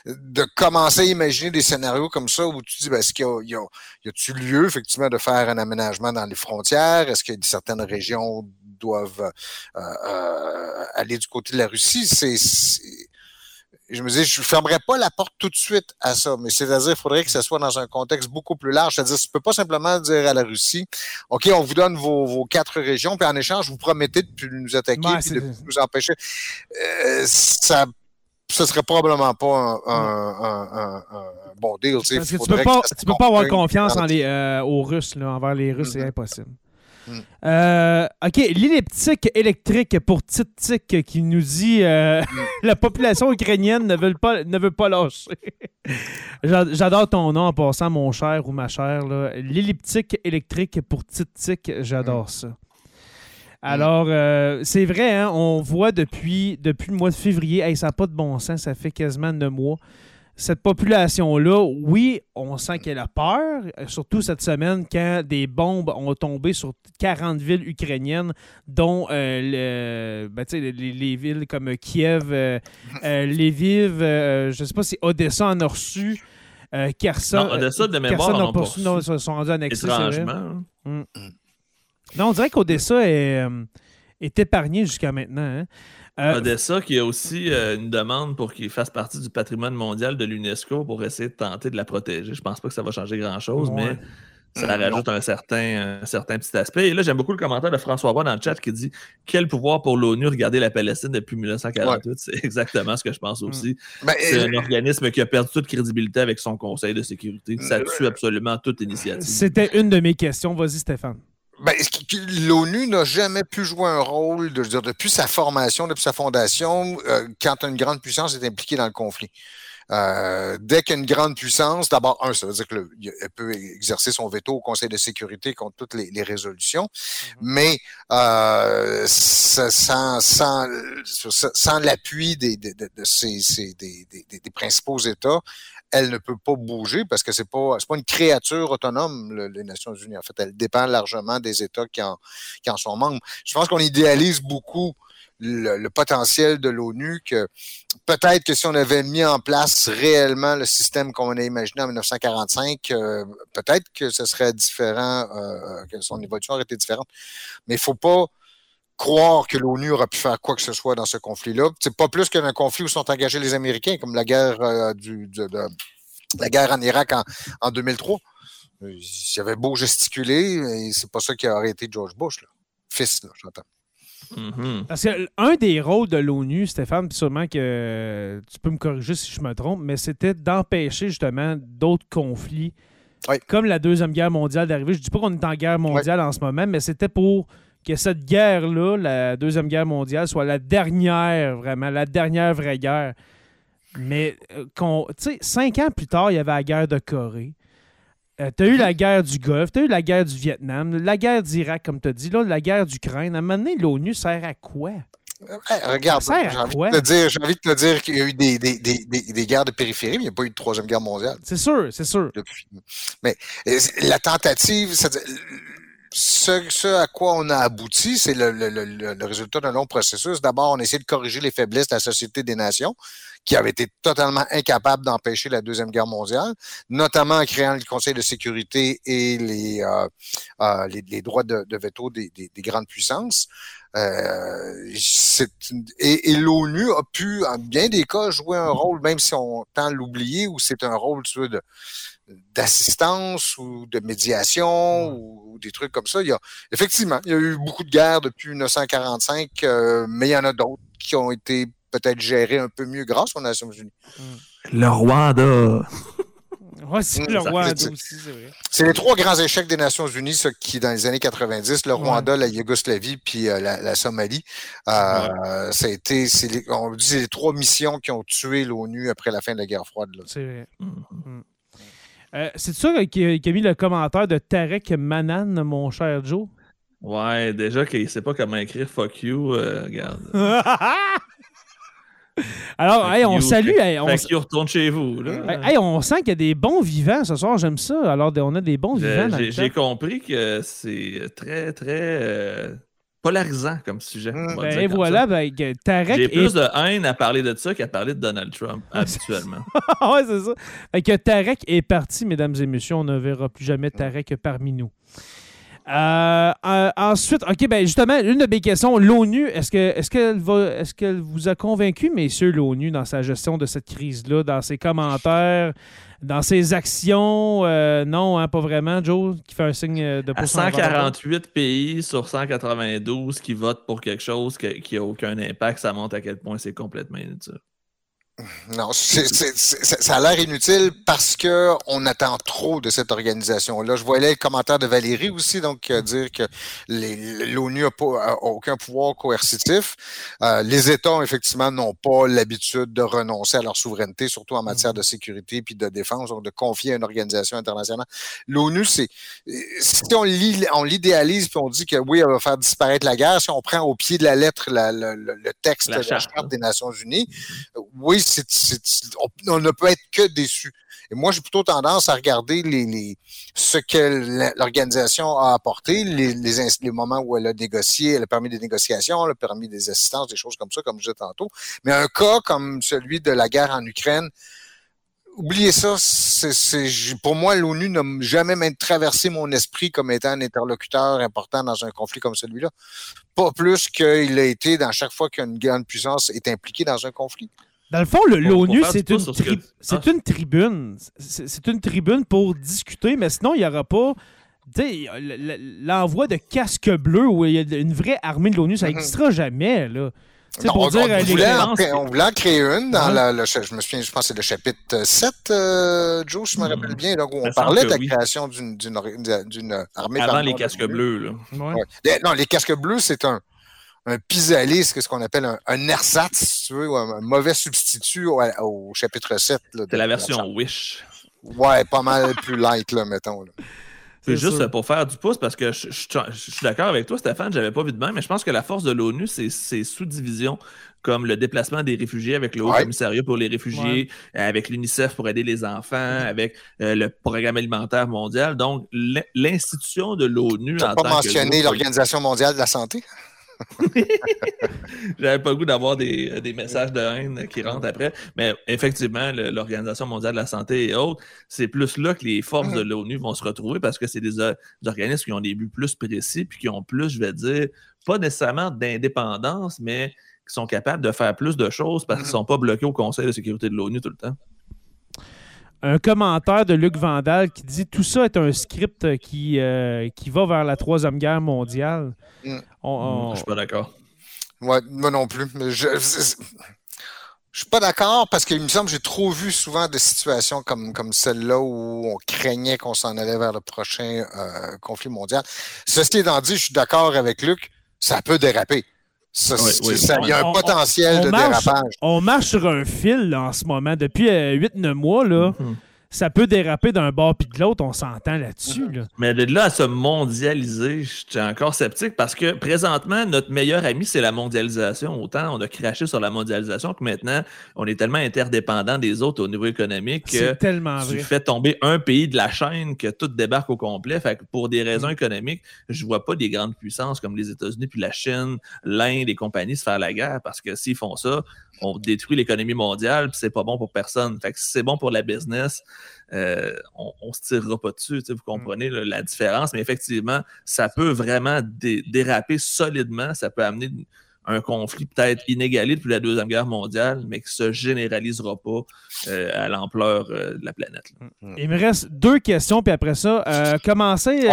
de commencer à imaginer des scénarios comme ça où tu dis, ben, est-ce qu'il y a, y a, il lieu, effectivement, de faire un aménagement dans les frontières? Est-ce que certaines régions doivent euh, euh, aller du côté de la Russie? C'est je me dis, je ne fermerai pas la porte tout de suite à ça, mais c'est-à-dire, il faudrait que ce soit dans un contexte beaucoup plus large. C'est-à-dire, tu ne peux pas simplement dire à la Russie, OK, on vous donne vos, quatre régions, puis en échange, vous promettez de plus nous attaquer, puis de plus nous empêcher. Euh, ça ce serait probablement pas un, bon deal.
Parce que tu peux pas, peux pas avoir confiance en les, euh, aux Russes, là, envers les Russes, c'est mm-hmm. impossible. Mm. Euh, OK, l'elliptique électrique pour Titic qui nous dit euh, mm. la population ukrainienne ne veut pas, ne veut pas lâcher. j'adore ton nom en passant, mon cher ou ma chère. L'elliptique électrique pour Titic, j'adore mm. ça. Alors, euh, c'est vrai, hein, on voit depuis, depuis le mois de février, ça n'a pas de bon sens, ça fait quasiment neuf mois cette population-là, oui, on sent qu'elle a peur, surtout cette semaine quand des bombes ont tombé sur 40 villes ukrainiennes, dont euh, ben, les, villes comme Kiev, euh, euh, Lviv, je ne sais pas si Odessa en a reçu. Kherson,
non, Odessa, de mémoire, Kherson pas reçu.
Non, ils sont rendus annexés.
Étrangement.
Mm. Non, on dirait qu'Odessa est, est épargné jusqu'à maintenant. Hein.
Euh, Odessa qui a aussi euh, une demande pour qu'il fasse partie du patrimoine mondial de l'UNESCO pour essayer de tenter de la protéger. Je pense pas que ça va changer grand-chose, mais ça rajoute un certain, certain petit aspect. Et là, j'aime beaucoup le commentaire de François Roy dans le chat qui dit Quel pouvoir pour l'ONU regarder la Palestine depuis 1948 C'est exactement ce que je pense mm. aussi. Ben, c'est un organisme qui a perdu toute crédibilité avec son Conseil de sécurité. Ça tue absolument toute initiative.
C'était une de mes questions. Vas-y, Stéphane.
Ben, L'ONU n'a jamais pu jouer un rôle, de, dire, depuis sa formation, depuis sa fondation, euh, quand une grande puissance est impliquée dans le conflit? Euh, dès qu'une grande puissance, d'abord, un, ça veut dire qu'elle peut exercer son veto au Conseil de sécurité contre toutes les, résolutions, mm-hmm. mais euh, sans, sans, sans l'appui des, des, des, principaux États, elle ne peut pas bouger parce que c'est pas pas une créature autonome les Nations Unies. En fait, elle dépend largement des États qui en, qui en sont membres. Je pense qu'on idéalise beaucoup le, potentiel de l'ONU que peut-être que si on avait mis en place réellement le système qu'on a imaginé en 1945, euh, peut-être que ce serait différent, euh, euh, que son évolution aurait été différente. Mais il faut pas croire que l'ONU aurait pu faire quoi que ce soit dans ce conflit-là. C'est pas plus qu'un conflit où sont engagés les Américains, comme la guerre du, de, la guerre en Irak en, en 2003. Il avait beau gesticuler, et c'est pas ça qui a arrêté George Bush, là. fils, j'entends.
Mhm.
Parce que un des rôles de l'ONU, Stéphane, puis sûrement que tu peux me corriger si je me trompe, mais c'était d'empêcher justement d'autres conflits,
Oui.
comme la Deuxième Guerre mondiale d'arriver. Je dis pas qu'on est en guerre mondiale en ce moment, mais c'était pour que cette guerre-là, la Deuxième Guerre mondiale, soit la dernière, vraiment, la dernière vraie guerre. Mais, euh, tu cinq ans plus tard, il y avait la guerre de Corée. Euh, t'as eu la guerre du Golfe, t'as eu la guerre du Vietnam, la guerre d'Irak, comme t'as dit, là, la guerre d'Ukraine. À un moment donné, l'ONU sert à quoi?
Eh, regarde, j'ai envie,
quoi?
de te dire, j'ai envie de te dire qu'il y a eu des, des, des, des, des guerres de périphérie, mais il n'y a pas eu de Troisième Guerre mondiale
C'est sûr, c'est sûr.
Mais euh, la tentative, ce, ce à quoi on a abouti, c'est le, le, le, le résultat d'un long processus. D'abord, on a essayé de corriger les faiblesses de la Société des Nations, qui avait été totalement incapable d'empêcher la Deuxième Guerre mondiale, notamment en créant le Conseil de sécurité et les, euh, euh, les, les, droits de, de veto des, des, des, grandes puissances. Euh, et, et l'ONU a pu, en bien des cas, jouer un rôle, même si on tend à l'oublier, ou c'est un rôle tu veux, de d'assistance ou de médiation ou, ou, des trucs comme ça. Il y a, effectivement, il y a eu beaucoup de guerres depuis 1945, euh, mais il y en a d'autres qui ont été peut-être gérées un peu mieux grâce aux Nations Unies.
Le Rwanda.
Ouais, c'est le Rwanda aussi, c'est vrai.
C'est les trois grands échecs des Nations Unies, ça, qui, dans les années 90, le Rwanda, ouais. la Yougoslavie, puis euh, la, la, Somalie. Euh, ouais. Ça a été, c'est les, on dit, c'est les trois missions qui ont tué l'ONU après la fin de la guerre froide.
C'est vrai. Mm -hmm. Euh, c'est ça qui, a mis le commentaire de Tarek Manan, mon cher Joe?
Ouais, déjà qu'il ne sait pas comment écrire fuck you, euh, regarde.
Alors, hey, on you, salue. Hey, on,
you retourne chez vous. Là.
Hey, on sent qu'il y a des bons vivants ce soir, j'aime ça. Alors, on a des bons vivants.
J'ai compris que c'est très, très euh, polarisant comme sujet.
Mmh. Ben, et voilà, ben, Tarek.
J'ai plus de haine à parler de ça qu'à parler de Donald Trump, habituellement.
ouais, c'est ça. Fait que Tarek est parti, mesdames et messieurs. On ne verra plus jamais Tarek parmi nous. Euh, euh, ensuite, OK, ben justement, une de mes questions, l'ONU, est-ce que est-ce qu'elle va est-ce qu'elle vous a convaincu, messieurs, l'ONU, dans sa gestion de cette crise-là, dans ses commentaires, dans ses actions? Euh, non, hein, pas vraiment, Joe, qui fait un signe de
pouce À 148 pays sur 192 qui votent pour quelque chose qui n'a aucun impact, ça montre à quel point c'est complètement inutile.
Non, c est, c est, c ça a l'air inutile parce que on attend trop de cette organisation-là. Je voyais le commentaire de Valérie aussi, donc euh, dire que l'ONU n'a aucun pouvoir coercitif. Euh, les États, effectivement, n'ont pas l'habitude de renoncer à leur souveraineté, surtout en matière de sécurité puis de défense, donc de confier à une organisation internationale. L'ONU, c'est si on l'idéalise puis on dit que oui, elle va faire disparaître la guerre, si on prend au pied de la lettre la, le, le, texte la de la Charte des Nations Unies, oui, on, ne peut être que déçu. Et moi, j'ai plutôt tendance à regarder ce que l'organisation a apporté, les, moments où elle a négocié, elle a permis des négociations, elle a permis des assistances, des choses comme ça, comme je disais tantôt. Mais un cas comme celui de la guerre en Ukraine, oubliez ça, c est, c est, pour moi, l'ONU n'a jamais même traversé mon esprit comme étant un interlocuteur important dans un conflit comme celui-là. Pas plus qu'il a été dans chaque fois qu'une grande puissance est impliquée dans un conflit.
Dans le fond, l'ONU, c'est une, tri que... ah. une tribune. C'est une tribune pour discuter, mais sinon, il n'y aura pas l'envoi de casques bleus où il y a une vraie armée de l'ONU. Ça n'existera mm -hmm. jamais. Là.
Non, pour on, dire, on, voulait en, on, voulait en, créer une dans ouais. la, le, je me souviens, je pense que c'est le chapitre 7, euh, Joe, je me rappelle mmh. bien, donc, où on parlait de la oui. création d'une armée.
Avant les casques bleus. Là.
Ouais. Ouais. Non, les casques bleus, c'est un, un pis-aller, c'est ce qu'on appelle un, un, ersatz, si tu veux, ou un, mauvais substitut au, au chapitre 7.
C'est la version la Wish.
Ouais, pas mal plus light, là, mettons. Là.
C'est juste sûr. pour faire du pouce, parce que je, je, je suis d'accord avec toi, Stéphane, j'avais pas vu de même, mais je pense que la force de l'ONU, c'est ses sous-divisions, comme le déplacement des réfugiés avec le Haut ouais. Commissariat pour les réfugiés, ouais. avec l'UNICEF pour aider les enfants, avec euh, le Programme alimentaire mondial. Donc, l'institution de l'ONU.
Tu n'as pas mentionné l'Organisation mondiale de la santé?
J'avais pas le goût d'avoir des, des, messages de haine qui rentrent après. Mais effectivement, l'Organisation mondiale de la santé et autres, c'est plus là que les forces de l'ONU vont se retrouver parce que c'est des, des, organismes qui ont des buts plus précis puis qui ont plus, je vais dire, pas nécessairement d'indépendance, mais qui sont capables de faire plus de choses parce qu'ils ne sont pas bloqués au Conseil de sécurité de l'ONU tout le temps
un commentaire de Luc Vandal qui dit tout ça est un script qui, euh, qui va vers la Troisième Guerre mondiale.
Mm. On, on... Je suis pas d'accord.
Ouais, moi non plus. Je, je suis pas d'accord parce qu'il me semble que j'ai trop vu souvent de situations comme, comme celle-là où on craignait qu'on s'en allait vers le prochain euh, conflit mondial. Ceci étant dit, je suis d'accord avec Luc, ça peut déraper. Ça, il y a un potentiel de dérapage.
On marche sur un fil en ce moment. Depuis 8-9 euh, mois, là. Mm-hmm ça peut déraper d'un bord puis de l'autre, on s'entend là-dessus.
Mais de là à se mondialiser, je suis encore sceptique parce que présentement, notre meilleur ami, c'est la mondialisation. Autant on a craché sur la mondialisation que maintenant, on est tellement interdépendant des autres au niveau économique que
tellement
tu fais tomber un pays de la chaîne que tout débarque au complet. Fait que pour des raisons mm. économiques, je vois pas des grandes puissances comme les États-Unis puis la Chine, l'Inde et compagnies se faire la guerre parce que s'ils font ça, on détruit l'économie mondiale, puis c'est pas bon pour personne. Fait que si c'est bon pour la business, euh, on, ne se tirera pas dessus. Vous comprenez la différence, mais effectivement, ça peut vraiment déraper solidement. Ça peut amener un conflit peut-être inégalé depuis la Deuxième Guerre mondiale, mais qui ne se généralisera pas euh, à l'ampleur euh, de la planète.
Mm. Il me reste deux questions, puis après ça, euh, commencez.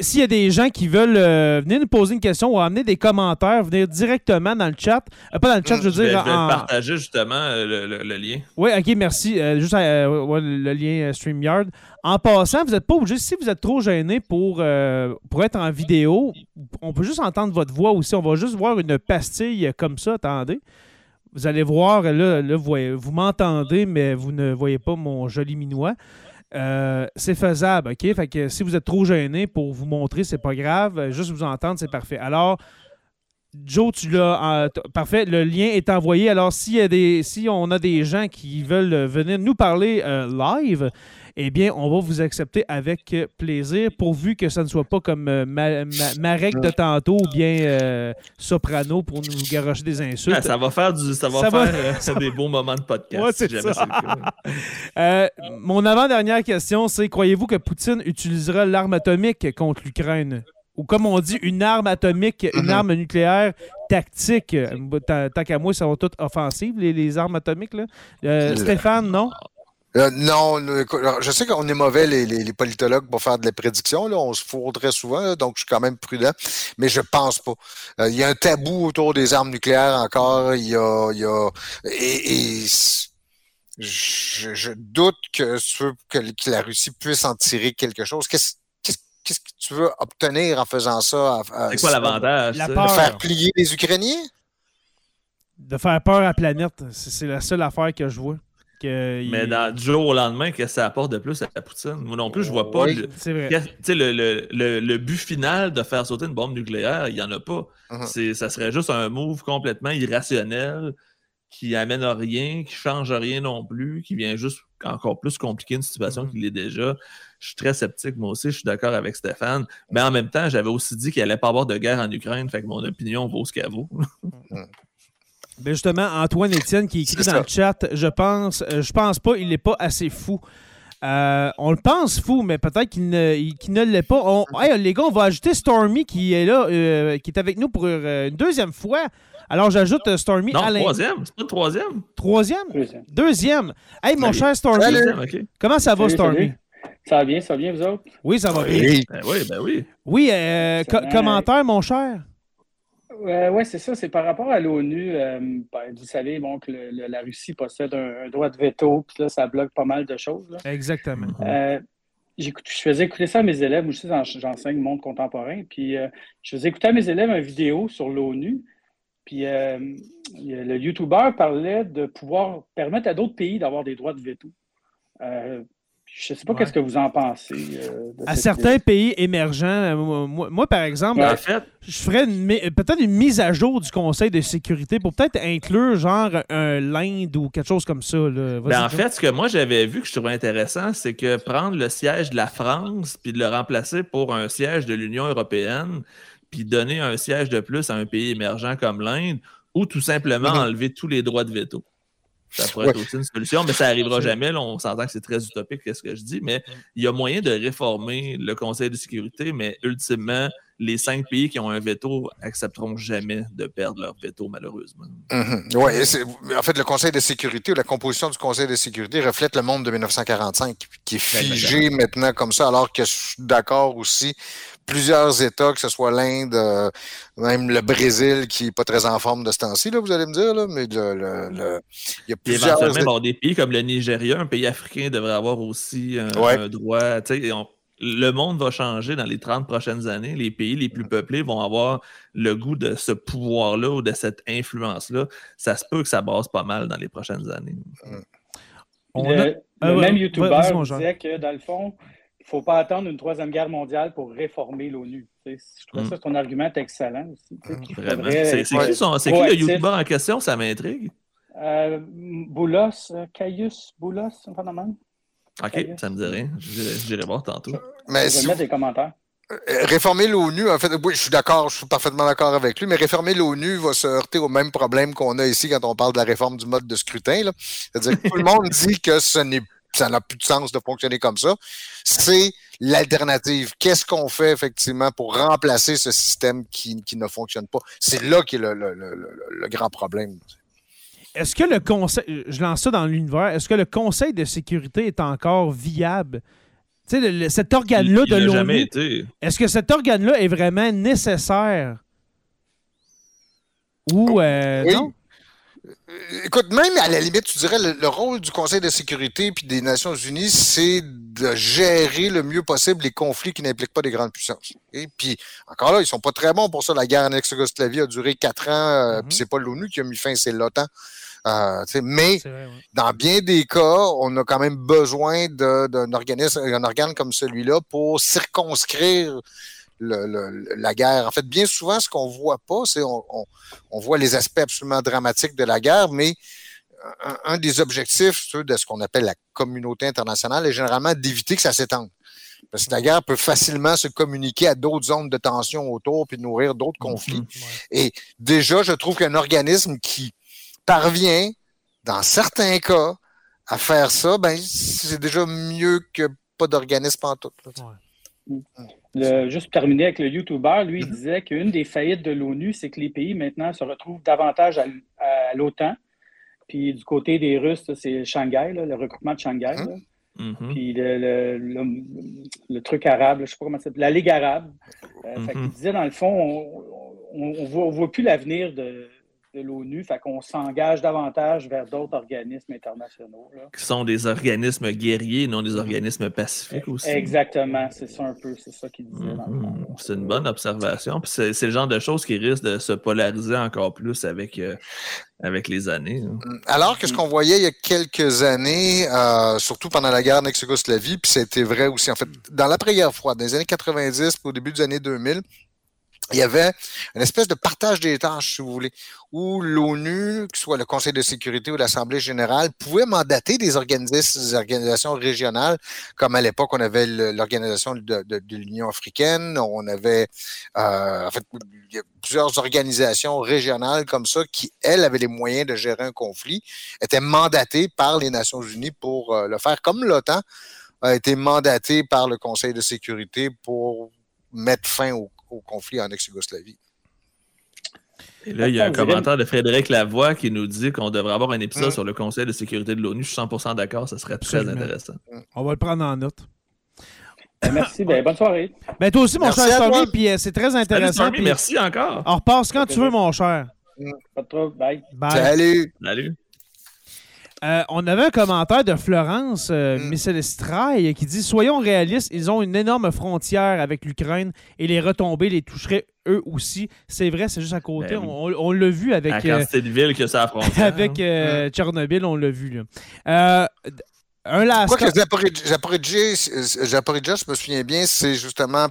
S'il y a des gens qui veulent venir nous poser une question ou amener des commentaires, venir directement dans le chat. pas dans le chat, je veux dire.
Je vais, partager justement le, lien.
Oui, ok, merci. juste le lien StreamYard. En passant, vous n'êtes pas obligé, si vous êtes trop gêné pour, euh, pour être en vidéo, on peut juste entendre votre voix aussi. On va juste voir une pastille comme ça, attendez. Vous allez voir, là, vous, m'entendez, mais vous ne voyez pas mon joli minois. Euh, c'est faisable, OK? Fait que si vous êtes trop gêné pour vous montrer, c'est pas grave. Juste vous entendre, c'est parfait. Alors, Joe, tu l'as. parfait. Le lien est envoyé. Alors, si on a des gens qui veulent venir nous parler euh, live, eh bien, on va vous accepter avec plaisir, pourvu que ça ne soit pas comme euh, Marek de tantôt ou bien euh, Soprano pour nous garocher des insultes.
Ah, ça va faire, du, ça va faire euh, des beaux moments de podcast.
c'est mon avant-dernière question, c'est croyez-vous que Poutine utilisera l'arme atomique contre l'Ukraine? Ou comme on dit, une arme atomique, une mm-hmm. arme nucléaire tactique. Tant qu'à moi, ça va toutes offensives, les, les armes atomiques. Là. Stéphane, non?
Euh, non, je sais qu'on est mauvais, les, politologues, pour faire de la prédiction. Là. On se fourre très souvent, donc je suis quand même prudent. Mais je pense pas. Euh, il y a un tabou autour des armes nucléaires encore. Il y a, il y a et, je, doute que, que, la Russie puisse en tirer quelque chose. Qu'est-ce qu'est-ce que tu veux obtenir en faisant ça?
C'est quoi l'avantage?
De faire plier les Ukrainiens?
De faire peur à la planète. C'est la seule affaire que je vois.
Mais dans, du jour au lendemain, qu'est-ce que ça apporte de plus à la Poutine? Moi non plus, je vois pas. le, le, le, but final de faire sauter une bombe nucléaire, il n'y en a pas. Uh-huh. Ça serait juste un move complètement irrationnel qui amène à rien, qui change rien non plus, qui vient juste encore plus compliquer une situation uh-huh. qu'il est déjà. Je suis très sceptique, moi aussi, je suis d'accord avec Stéphane. Mais en même temps, j'avais aussi dit qu'il allait pas avoir de guerre en Ukraine, fait que mon opinion vaut ce qu'elle vaut. Uh-huh.
Ben justement, Antoine Étienne qui écrit dans le chat, je pense, euh, je pense pas, il n'est pas assez fou. Euh, on le pense fou, mais peut-être qu'il ne, ne l'est pas. les gars, on va ajouter Stormy qui est là, euh, qui est avec nous pour une deuxième fois. Alors, j'ajoute Stormy
non, troisième. C'est pas le troisième?
Troisième? Deuxième. Hey, mon cher Stormy. Comment ça va, Stormy?
Ça va bien, ça va bien, vous autres?
Oui, ça va bien.
Ben oui, ben oui.
Oui, commentaire, mon cher?
Oui, c'est ça. C'est par rapport à l'ONU. Euh, ben, vous savez bon, que la Russie possède un, droit de veto, puis là, ça bloque pas mal de choses.
Exactement.
Euh, je faisais écouter ça à mes élèves. Moi, aussi, j'enseigne le monde contemporain. Puis euh, je faisais écouter à mes élèves une vidéo sur l'ONU. Puis le YouTuber parlait de pouvoir permettre à d'autres pays d'avoir des droits de veto. Je ne sais pas qu'est-ce que vous en pensez. Euh,
à certains pays émergents, euh, moi, par exemple, je ferais peut-être une mise à jour du Conseil de sécurité pour peut-être inclure genre un l'Inde ou quelque chose comme ça.
Ben, en fait, ce que moi j'avais vu que je trouvais intéressant, c'est que prendre le siège de la France puis de le remplacer pour un siège de l'Union européenne, puis donner un siège de plus à un pays émergent comme l'Inde, ou tout simplement mm-hmm. enlever tous les droits de veto. Ça pourrait être aussi une solution, mais ça n'arrivera jamais. on s'entend que c'est très utopique, ce que je dis, mais il y a moyen de réformer le Conseil de sécurité, mais ultimement, les cinq pays qui ont un veto accepteront jamais de perdre leur veto, malheureusement.
Mm-hmm. Oui, en fait, le Conseil de sécurité ou la composition du Conseil de sécurité reflète le monde de 1945, qui est figé maintenant comme ça, alors que je suis d'accord aussi plusieurs États, que ce soit l'Inde, euh, même le Brésil, qui n'est pas très en forme de ce temps-ci, là, vous allez me dire, là, mais le, le- le- il y a plusieurs...
éventuellement, bon, des pays comme le Nigeria, un pays africain, devrait avoir aussi un,
Ouais.
un droit. on- le monde va changer dans les 30 prochaines années. Les pays les plus peuplés vont avoir le goût de ce pouvoir-là ou de cette influence-là. Ça se peut que ça base pas mal dans les prochaines années.
On
le,
a-
le
Ah ouais,
même YouTuber disait que, dans le fond, ne faut pas attendre une troisième guerre mondiale pour réformer l'ONU. Je trouvais
Mm.
ça, ton argument est excellent aussi.
C'est qui, le. YouTuber en question? Ça m'intrigue.
Euh, Boulos, euh, Caius Boulos, un phénomène?
OK, ça me dit rien. J'irai voir tantôt.
Mais
Je vais
si
mettre des commentaires.
Euh, Réformer l'ONU, en fait, oui, je suis d'accord, je suis parfaitement d'accord avec lui, mais réformer l'ONU va se heurter au même problème qu'on a ici quand on parle de la réforme du mode de scrutin. C'est-à-dire que tout le monde dit que ce n'est ça n'a plus de sens de fonctionner comme ça. C'est l'alternative. Qu'est-ce qu'on fait effectivement pour remplacer ce système qui, qui ne fonctionne pas? C'est là qui est le, le- le- le- le grand problème.
Est-ce que le conseil, je lance ça dans l'univers, est-ce que le conseil de sécurité est encore viable? Tu sais, le- le- cet organe-là
Il-
de
il l'a jamais
l'ONU,
été.
est-ce que cet organe-là est vraiment nécessaire? Ou euh,
Oui.
non?
Écoute, même à la limite, tu dirais, le, le rôle du Conseil de sécurité puis des Nations Unies, c'est de gérer le mieux possible les conflits qui n'impliquent pas des grandes puissances. Et puis, encore là, ils sont pas très bons pour ça. La guerre en ex-Yougoslavie a duré quatre ans,
Mhm.
puis c'est pas l'ONU qui a mis fin, c'est l'OTAN. Euh, mais
C'est vrai, ouais.
dans bien des cas, on a quand même besoin d'un organisme, un organe comme celui-là pour circonscrire le- le- la guerre. En fait, bien souvent, ce qu'on voit pas, c'est on, on, on voit les aspects absolument dramatiques de la guerre, mais un, un des objectifs ceux de ce qu'on appelle la communauté internationale est généralement d'éviter que ça s'étende. Parce que la guerre peut facilement se communiquer à d'autres zones de tension autour puis nourrir d'autres conflits.
Mhm.
Ouais.
Déjà, je trouve qu'un organisme qui parvient, dans certains cas, à faire ça, ben, c'est déjà mieux que pas d'organisme en tout. là.
Le- juste pour terminer avec le YouTuber, lui, il disait qu'une des faillites de l'ONU, c'est que les pays maintenant se retrouvent davantage à, l'OTAN. Puis du côté des Russes, c'est Shanghai, là, le regroupement de Shanghai. Là.
Mhm.
Puis le, le- le- le truc arabe, je sais pas comment ça s'appelle, la Ligue arabe. Euh, fait
Mhm.
qu'il disait, dans le fond, on ne voit plus l'avenir de, de l'ONU, fait qu'on s'engage davantage vers d'autres organismes internationaux. là.
Qui sont des organismes guerriers, non des organismes pacifiques aussi.
Exactement, c'est ça un peu, c'est ça qu'il disait.
Mhm. C'est une bonne observation. Puis c'est le genre de choses qui risque de se polariser encore plus avec, euh, avec les années. hein.
Alors que ce qu'on voyait il y a quelques années, euh, surtout pendant la guerre en ex-Yougoslavie, puis c'était vrai aussi, en fait, dans l'après-guerre froide, dans les années 90 puis au début des années 2000, il y avait une espèce de partage des tâches, si vous voulez, où l'ONU, que ce soit le Conseil de sécurité ou l'Assemblée générale, pouvait mandater des, des organisations régionales, comme à l'époque, on avait l'organisation de, l'Union africaine, on avait euh, en fait plusieurs organisations régionales comme ça qui, elles, avaient les moyens de gérer un conflit, étaient mandatées par les Nations unies pour euh, le faire, comme l'OTAN a été mandaté par le Conseil de sécurité pour mettre fin au, au conflit en ex-Yougoslavie.
Et là, il y a un commentaire de Frédéric Lavoie qui nous dit qu'on devrait avoir un épisode
Mm.
sur le Conseil de sécurité de l'ONU. Je suis 100% d'accord, ça serait très
Absolument.
intéressant.
On va le prendre en note.
Ben, merci, ben, bonne soirée.
Ben toi aussi, mon
Merci
cher Stormy, puis euh, c'est très
Salut,
intéressant.
Stormy, merci encore.
On repasse quand tu veux, mon cher.
Pas de trouble, bye.
Bye.
Salut!
Salut.
Euh, on avait un commentaire de Florence euh,
Mm.
Qui dit Soyons réalistes, ils ont une énorme frontière avec l'Ukraine et les retombées les toucheraient eux aussi. C'est vrai, c'est juste à côté.
Ben.
On, on l'a vu avec,
La
euh,
de villes que ça affronte.
avec euh, Tchernobyl, on l'a vu. Là. Euh, un last
Quoi que Zaporizhia, je me souviens bien, c'est justement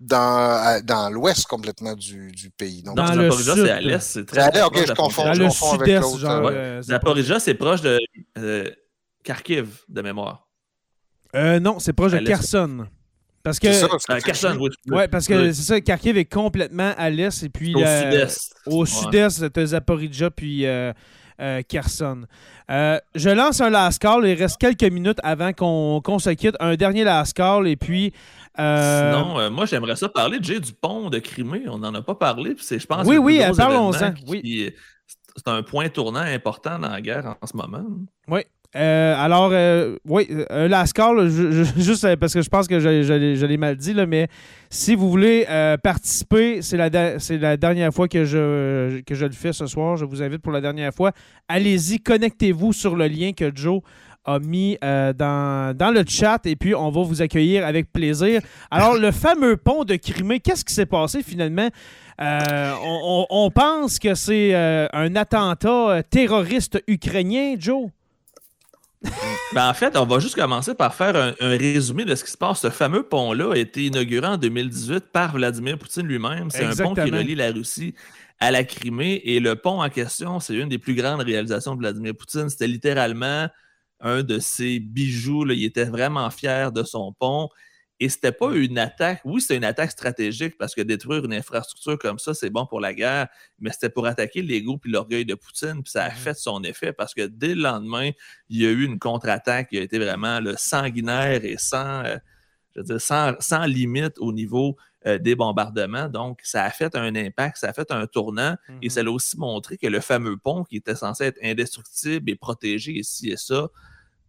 dans, à- dans l'ouest complètement du, du pays. Donc,
Dans le sud.
c'est à l'est. C'est très
Ah,
très
ok,
de
je confonds.
dans
je
le
confonds avec l'autre,
ouais.
euh,
Zaporizhia, c'est proche de euh, Kharkiv, de mémoire.
Euh, non, c'est proche de
À l'est.
Kherson. Parce que.
C'est ça, c'est
Euh,
ce que
Kherson, oui.
Ouais, parce que
Oui.
c'est ça, Kharkiv est complètement à l'est et puis
Au
euh,
sud-est.
Au
Ouais.
sud-est, tu as Zaporizhia puis euh, euh, Kherson. Euh, je lance un last call. Il reste quelques minutes avant qu'on qu'on se quitte. Un dernier last call et puis. Euh,
Sinon, euh, moi, j'aimerais ça parler, Jay, du pont de Crimée. On n'en a pas parlé. puis je pense,
Oui, oui, euh, parlons-en, oui.
C'est un point tournant important dans la guerre en ce moment.
Oui. Euh, alors, euh, oui, call, juste parce que je pense que je, je l'ai mal dit, là, mais si vous voulez participer, c'est la, la dernière fois que je, que je le fais ce soir. Je vous invite pour la dernière fois. Allez-y, connectez-vous sur le lien que Joe a mis dans, dans, le chat et puis on va vous accueillir avec plaisir. Alors, le fameux pont de Crimée, qu'est-ce qui s'est passé finalement? Euh, on, pense que c'est euh, un attentat euh, terroriste ukrainien, Joe?
Ben, en fait, on va juste commencer par faire un, résumé de ce qui se passe. Ce fameux pont-là a été inauguré en 2018 par Vladimir Poutine lui-même. C'est un pont qui relie la Russie à la Crimée. Et le pont en question, c'est une des plus grandes réalisations de Vladimir Poutine. C'était littéralement un de ses bijoux. Il était vraiment fier de son pont. Et c'était pas une attaque. Oui, c'était une attaque stratégique parce que détruire une infrastructure comme ça, c'est bon pour la guerre, mais c'était pour attaquer l'ego puis l'orgueil de Poutine. Puis ça a fait son effet parce que dès le lendemain, il y a eu une contre-attaque qui a été vraiment le sanguinaire et sans, euh, je veux dire, sans, sans, limite au niveau euh, des bombardements. Donc, ça a fait un impact, ça a fait un tournant et ça mm-hmm. l'a aussi montré que le fameux pont qui était censé être indestructible et protégé ici et ça,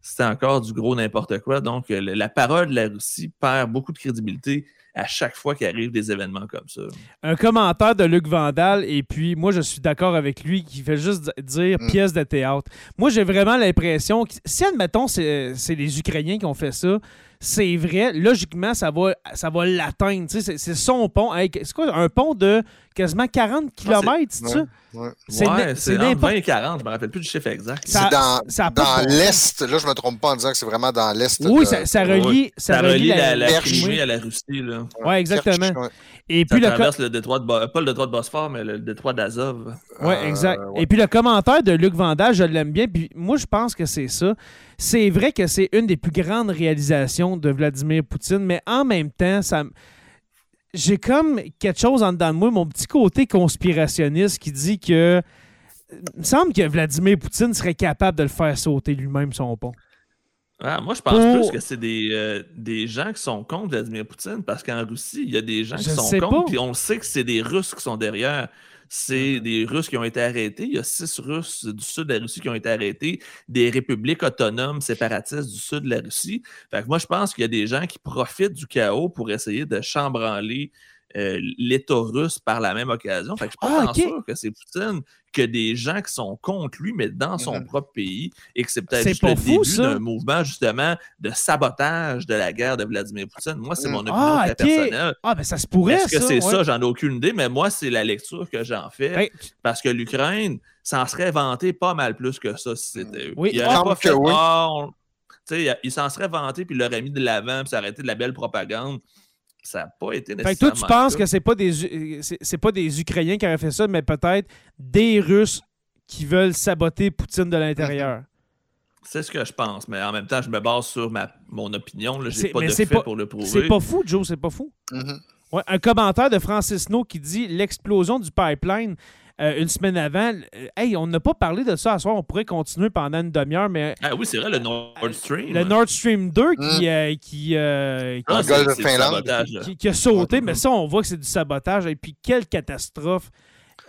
c'était encore du gros n'importe quoi. Donc, euh, la parole de la Russie perd beaucoup de crédibilité à chaque fois qu'il arrive des événements comme ça.
Un commentaire de Luc Vandal, et puis moi, je suis d'accord avec lui, qui fait juste dire mm. pièce de théâtre. Moi, j'ai vraiment l'impression que si, admettons, c'est les Ukrainiens qui ont fait ça, c'est vrai, logiquement, ça va, ça va l'atteindre. C'est son pont. c'est quoi, un pont de quasiment 40 km, c'est ça?
Ouais, c'est entre 20 et 40, je ne me rappelle plus du chiffre exact.
C'est dans, dans l'Est, là, je ne me trompe pas en disant que c'est vraiment dans l'Est.
Oui, ça, ça, relie,
ça, relie, la, la, Crimée à la Russie.
Oui, exactement.
Et puis ça le traverse le détroit de, pas le détroit de Bosphore, mais le détroit d'Azov.
Oui, exact. Et puis le commentaire de Luc Vandal, je l'aime bien. Puis moi, je pense que c'est ça. C'est vrai que c'est une des plus grandes réalisations de Vladimir Poutine, mais en même temps, ça j'ai comme quelque chose en dedans de moi, mon petit côté conspirationniste qui dit que il me semble que Vladimir Poutine serait capable de le faire sauter lui-même son pont.
Ah, moi, je pense plus que c'est des, euh, des, gens qui sont contre Vladimir Poutine parce qu'en Russie, il y a des gens qui sont contre, et on sait que c'est des Russes qui sont derrière. C'est des Russes qui ont été arrêtés. Il y a six Russes du sud de la Russie qui ont été arrêtés, des républiques autonomes séparatistes du sud de la Russie. Fait que moi, je pense qu'il y a des gens qui profitent du chaos pour essayer de chambranler euh, l'État russe par la même occasion. Fait que je suis pas ah, sûr que c'est Poutine que des gens qui sont contre lui, mais dans son propre pays, et que c'est peut-être juste le début d'un mouvement justement de sabotage de la guerre de Vladimir Poutine. Moi, c'est mon mm. opinion ah, personnelle.
Ah, ben ça se pourrait.
Est-ce que c'est ça? J'en ai aucune idée, mais moi, c'est la lecture que j'en fais. Parce que l'Ukraine s'en serait vanté pas mal plus que ça si c'était
Oui,
il pas fait, oui. il s'en serait vanté, puis il l'aurait mis de l'avant, puis ça aurait été de la belle propagande ça n'a pas été nécessairement.
Fait toi, tu penses que c'est pas des c'est pas des Ukrainiens qui auraient fait ça, mais peut-être des Russes qui veulent saboter Poutine de l'intérieur.
C'est ce que je pense, mais en même temps, je me base sur ma, mon opinion. Je n'ai pas de fait pour le prouver.
C'est pas fou, Joe, c'est pas fou.
Mm-hmm.
ouais, un commentaire de Francis No qui dit l'explosion du pipeline euh, une semaine avant. Euh, hey, on n'a pas parlé de ça à soir. On pourrait continuer pendant une demi-heure, mais.
Ah oui, c'est vrai, le Nord Stream.
Le Nord Stream 2 qui, euh, qui,
ah,
qui, qui, a sauté, mais ça, on voit que c'est du sabotage. Et puis, quelle catastrophe.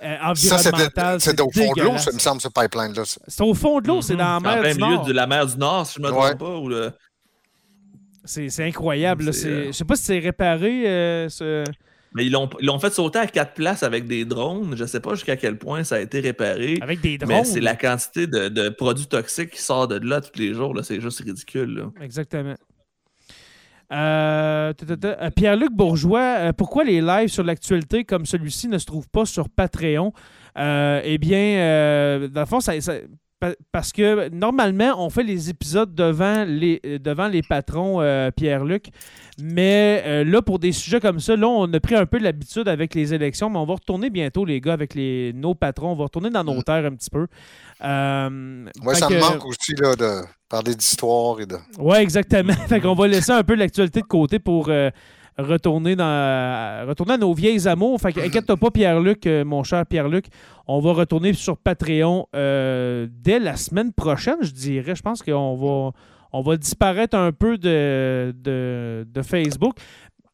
environnementale.
c'est au fond de l'eau, ça me semble, ce pipeline-là.
C'est au fond de l'eau, c'est dans la mer du Nord.
de la mer du Nord, si je ne me trompe pas. Ou le...
C'est incroyable. Je ne sais pas si c'est réparé. ce...
Mais ils l'ont fait sauter à quatre places avec des drones. Je ne sais pas jusqu'à quel point ça a été réparé.
Avec des drones.
Mais c'est la quantité de, produits toxiques qui sort de là tous les jours. C'est juste ridicule.
Exactement. Euh, euh, Pierre-Luc Bourgeois, euh, pourquoi les lives sur l'actualité comme celui-ci ne se trouvent pas sur Patreon? eh bien, dans le fond, ça, parce que normalement, on fait les épisodes devant les, devant les patrons, euh, Pierre-Luc. Mais euh, là, pour des sujets comme ça, là, on a pris un peu l'habitude avec les élections, mais on va retourner bientôt, les gars, avec les, nos patrons. On va retourner dans nos mm. terres un petit peu.
Euh, oui, ça me manque aussi là, de parler d'histoire et de.
Oui, exactement. fait qu'on va laisser un peu l'actualité de côté pour retourner, dans, retourner à nos vieilles amours. Fait inquiète-toi pas, Pierre-Luc, euh, mon cher Pierre-Luc. On va retourner sur Patreon euh, dès la semaine prochaine, je dirais. Je pense qu'on va, on va disparaître un peu de, de, Facebook.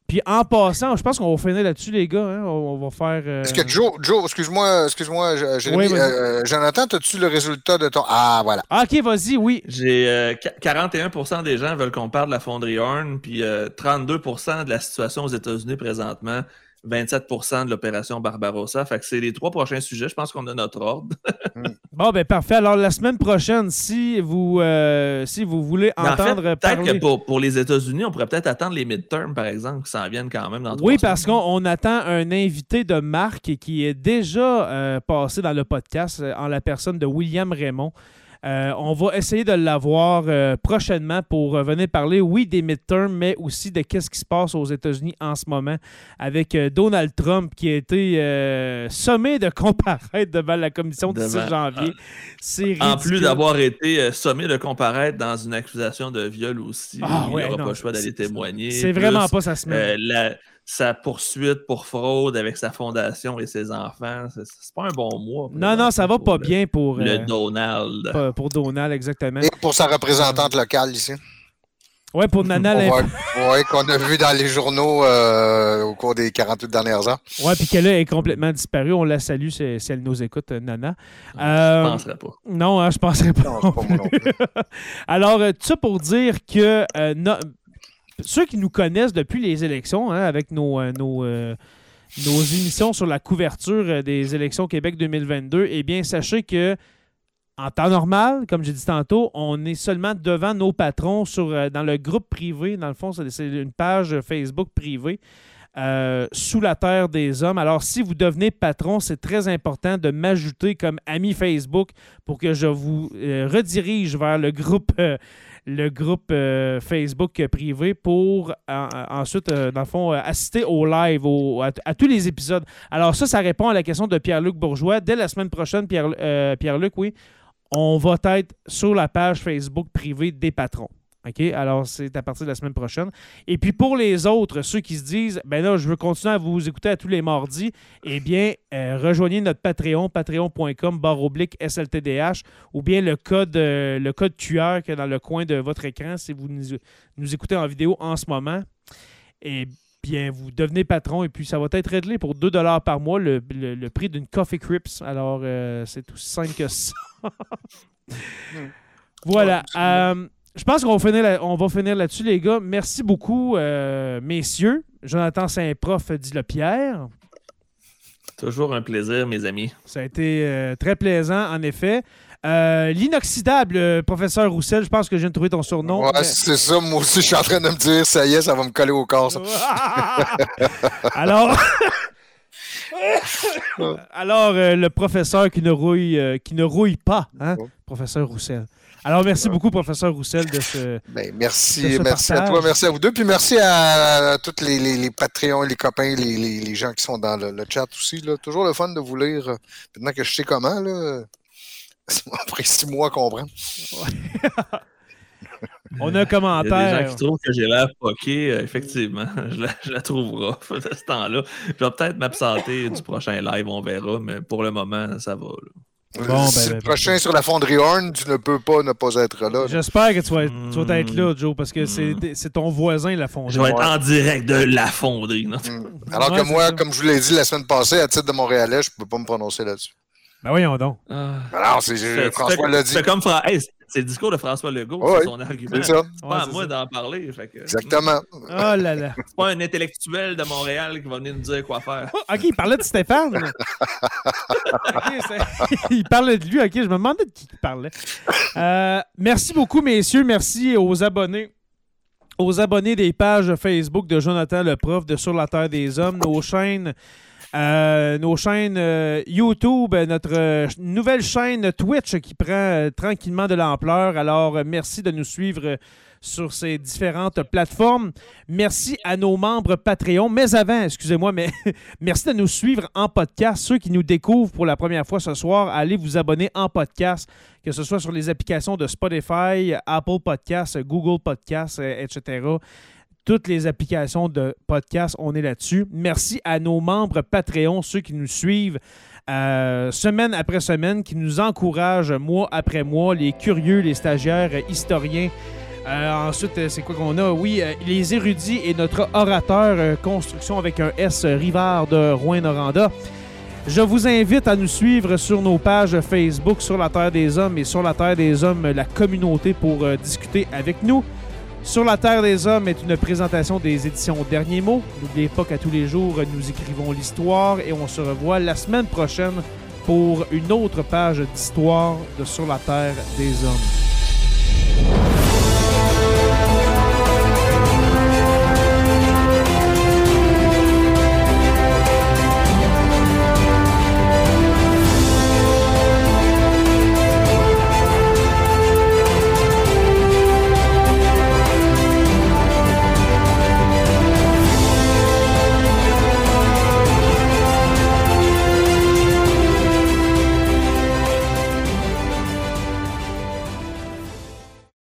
Puis en passant, je pense qu'on va finir là-dessus, les gars. hein. On, on va faire. euh,
Est-ce que Joe, Joe excuse-moi, excuse-moi, je- Jérémy,
Oui,
euh, Jonathan, as-tu le résultat de ton. Ah, voilà.
Ah, ok, vas-y, oui.
J'ai euh, qu- 41% des gens veulent qu'on parle de la fonderie Horn, puis euh, 32% de la situation aux États-Unis présentement, 27% de l'opération Barbarossa. Fait que c'est les trois prochains sujets. Je pense qu'on a notre ordre.
Bon, ben parfait. Alors, la semaine prochaine, si vous, euh, si vous voulez
Mais en fait,
entendre
peut-être
parler.
que pour, pour les États-Unis, on pourrait peut-être attendre les midterms, par exemple, qui s'en viennent quand même dans
Oui, parce qu'on on attend un invité de marque qui est déjà euh, passé dans le podcast euh, en la personne de William Raymond. Euh, on va essayer de l'avoir euh, prochainement pour euh, venir parler, oui, des midterms, mais aussi de qu'est-ce qui se passe aux États-Unis en ce moment avec Donald Trump qui a été sommé de comparaître devant la commission du 6
Devant-
janvier. C'est
En plus d'avoir été sommé de comparaître dans une accusation de viol aussi,
Ah
il
ouais,
n'aura pas le choix d'aller témoigner.
C'est vraiment pas sa semaine.
la- sa poursuite pour fraude avec sa fondation et ses enfants, c'est c'est pas un bon mois.
non, non, ça va
pour
pas
le-
bien pour,
Le
euh,
Donald.
pas- pour Donald, exactement.
Et pour sa représentante locale ici.
Ouais, pour Nana
ouais, qu'on a vu dans les journaux euh, au cours des 48 dernières heures.
Ouais, puis qu'elle est complètement disparue. On la salue si, si elle nous écoute, euh, Nana.
Je
Euh,
penserais pas.
non, hein, je penserais pas.
Non, pas moi non plus.
Alors, tout ça pour dire que euh, no- ceux qui nous connaissent depuis les élections, hein, avec nos, euh, nos, euh, nos émissions sur la couverture euh, des élections Québec 2022, eh bien, sachez que en temps normal, comme j'ai dit tantôt, on est seulement devant nos patrons sur, dans le groupe privé. Dans le fond, c'est une page Facebook privée. sous la terre des hommes. Alors, si vous devenez patron, c'est très important de m'ajouter comme ami Facebook pour que je vous redirige vers le groupe, le groupe euh, Facebook euh, privé pour en- ensuite, euh, dans le fond, euh, assister au live, à, tous les épisodes. Alors, ça, ça répond à la question de Pierre-Luc Bourgeois. Dès la semaine prochaine, Pierre, euh, Pierre-Luc, oui, on va être sur la page Facebook privée des patrons. OK? Alors, c'est à partir de la semaine prochaine. Et puis, pour les autres, ceux qui se disent, ben là, je veux continuer à vous écouter à tous les mardis, eh bien, euh, rejoignez notre Patreon, patreon.com, barre oblique SLTDH, ou bien le code, euh, le code QR qui est dans le coin de votre écran si vous nous, nous écoutez en vidéo en ce moment. Et bien, vous devenez patron et puis ça va être réglé pour 2 par mois, le, le- le prix d'une Coffee Crips. Alors, euh, c'est aussi simple que ça. voilà. Euh, je pense qu'on va finir, là- on va finir là-dessus, les gars. Merci beaucoup, euh, messieurs. Jonathan Saint-Prof dit le Pierre.
Toujours un plaisir, mes amis.
Ça a été euh, très plaisant, en effet. Euh, L'inoxydable, euh, professeur Roussel, je pense que je viens de trouver ton surnom.
ouais,
mais-
c'est ça. Moi aussi, je suis en train de me dire, ça y est, ça va me coller au corps. ça.
Alors, alors euh, le professeur qui ne rouille, euh, qui ne rouille pas, hein, professeur Roussel. Alors, merci beaucoup, professeur Roussel, de ce.
Ben,
De
merci,
ce
merci à toi, merci à vous deux. Puis merci à, à tous les, les, les Patreons, les copains, les, les, les gens qui sont dans le, le chat aussi. Là. Toujours le fun de vous lire. euh, Maintenant que je sais comment, là. Pris six mois à comprendre.
On a un
Il y a des
commentaire.
gens qui trouvent que j'ai l'air poqué. euh, effectivement, je la, je la trouve rough de ce temps-là. Je vais peut-être m'absenter du prochain live, on verra, mais pour le moment, ça va. là.
Bon, ben,
Si
ben,
le prochain sur la fonderie Horn, tu ne peux pas ne pas être là.
J'espère que tu vas, être, tu vas être là, Joe, parce que c'est
Mm.
c'est ton voisin, la fonderie.
Je vais être en direct de la fonderie. non?
Mm. Alors
Ouais,
que moi,
ça.
comme je vous l'ai dit la semaine passée, à titre de Montréalais, je ne peux pas me prononcer là-dessus.
Ben voyons donc.
Ah.
Alors, c'est
Tu fais- tu
François l'a dit.
fais comme Fra- hey, c'est le discours de François Legault, c'est son argument.
C'est ça.
C'est pas
Ouais,
à
c'est
moi
ça.
d'en parler. fait que-
Exactement.
Oh là là.
C'est pas un intellectuel de Montréal qui va venir nous dire quoi faire.
Oh, ok, il parlait de Stéphane. Ok, c'est- il parlait de lui. Ok, je me demandais de qui il parlait. Euh, merci beaucoup, messieurs. Merci aux abonnés. Aux abonnés des pages Facebook de Jonathan le prof de Sur la Terre des Hommes, nos chaînes. Euh, nos chaînes euh, YouTube, notre euh, nouvelle chaîne Twitch qui prend tranquillement de l'ampleur. Alors, merci de nous suivre sur ces différentes plateformes. Merci à nos membres Patreon. Mais avant, excusez-moi, mais Merci de nous suivre en podcast. Ceux qui nous découvrent pour la première fois ce soir, allez vous abonner en podcast, que ce soit sur les applications de Spotify, Apple Podcasts, Google Podcasts, etc. Toutes les applications de podcast, on est là-dessus. Merci à nos membres Patreon, ceux qui nous suivent euh, semaine après semaine, qui nous encouragent mois après mois, les curieux, les stagiaires, euh, historiens, Euh, ensuite, c'est quoi qu'on a? Oui, les érudits et notre orateur construction avec un S Rivard de Rouen-Noranda. Je vous invite à nous suivre sur nos pages Facebook sur la Terre des Hommes et sur la Terre des Hommes, la communauté pour discuter avec nous. Sur la Terre des Hommes est une présentation des éditions Derniers mots. N'oubliez pas qu'à tous les jours, nous écrivons l'histoire et on se revoit la semaine prochaine pour une autre page d'histoire de Sur la Terre des Hommes.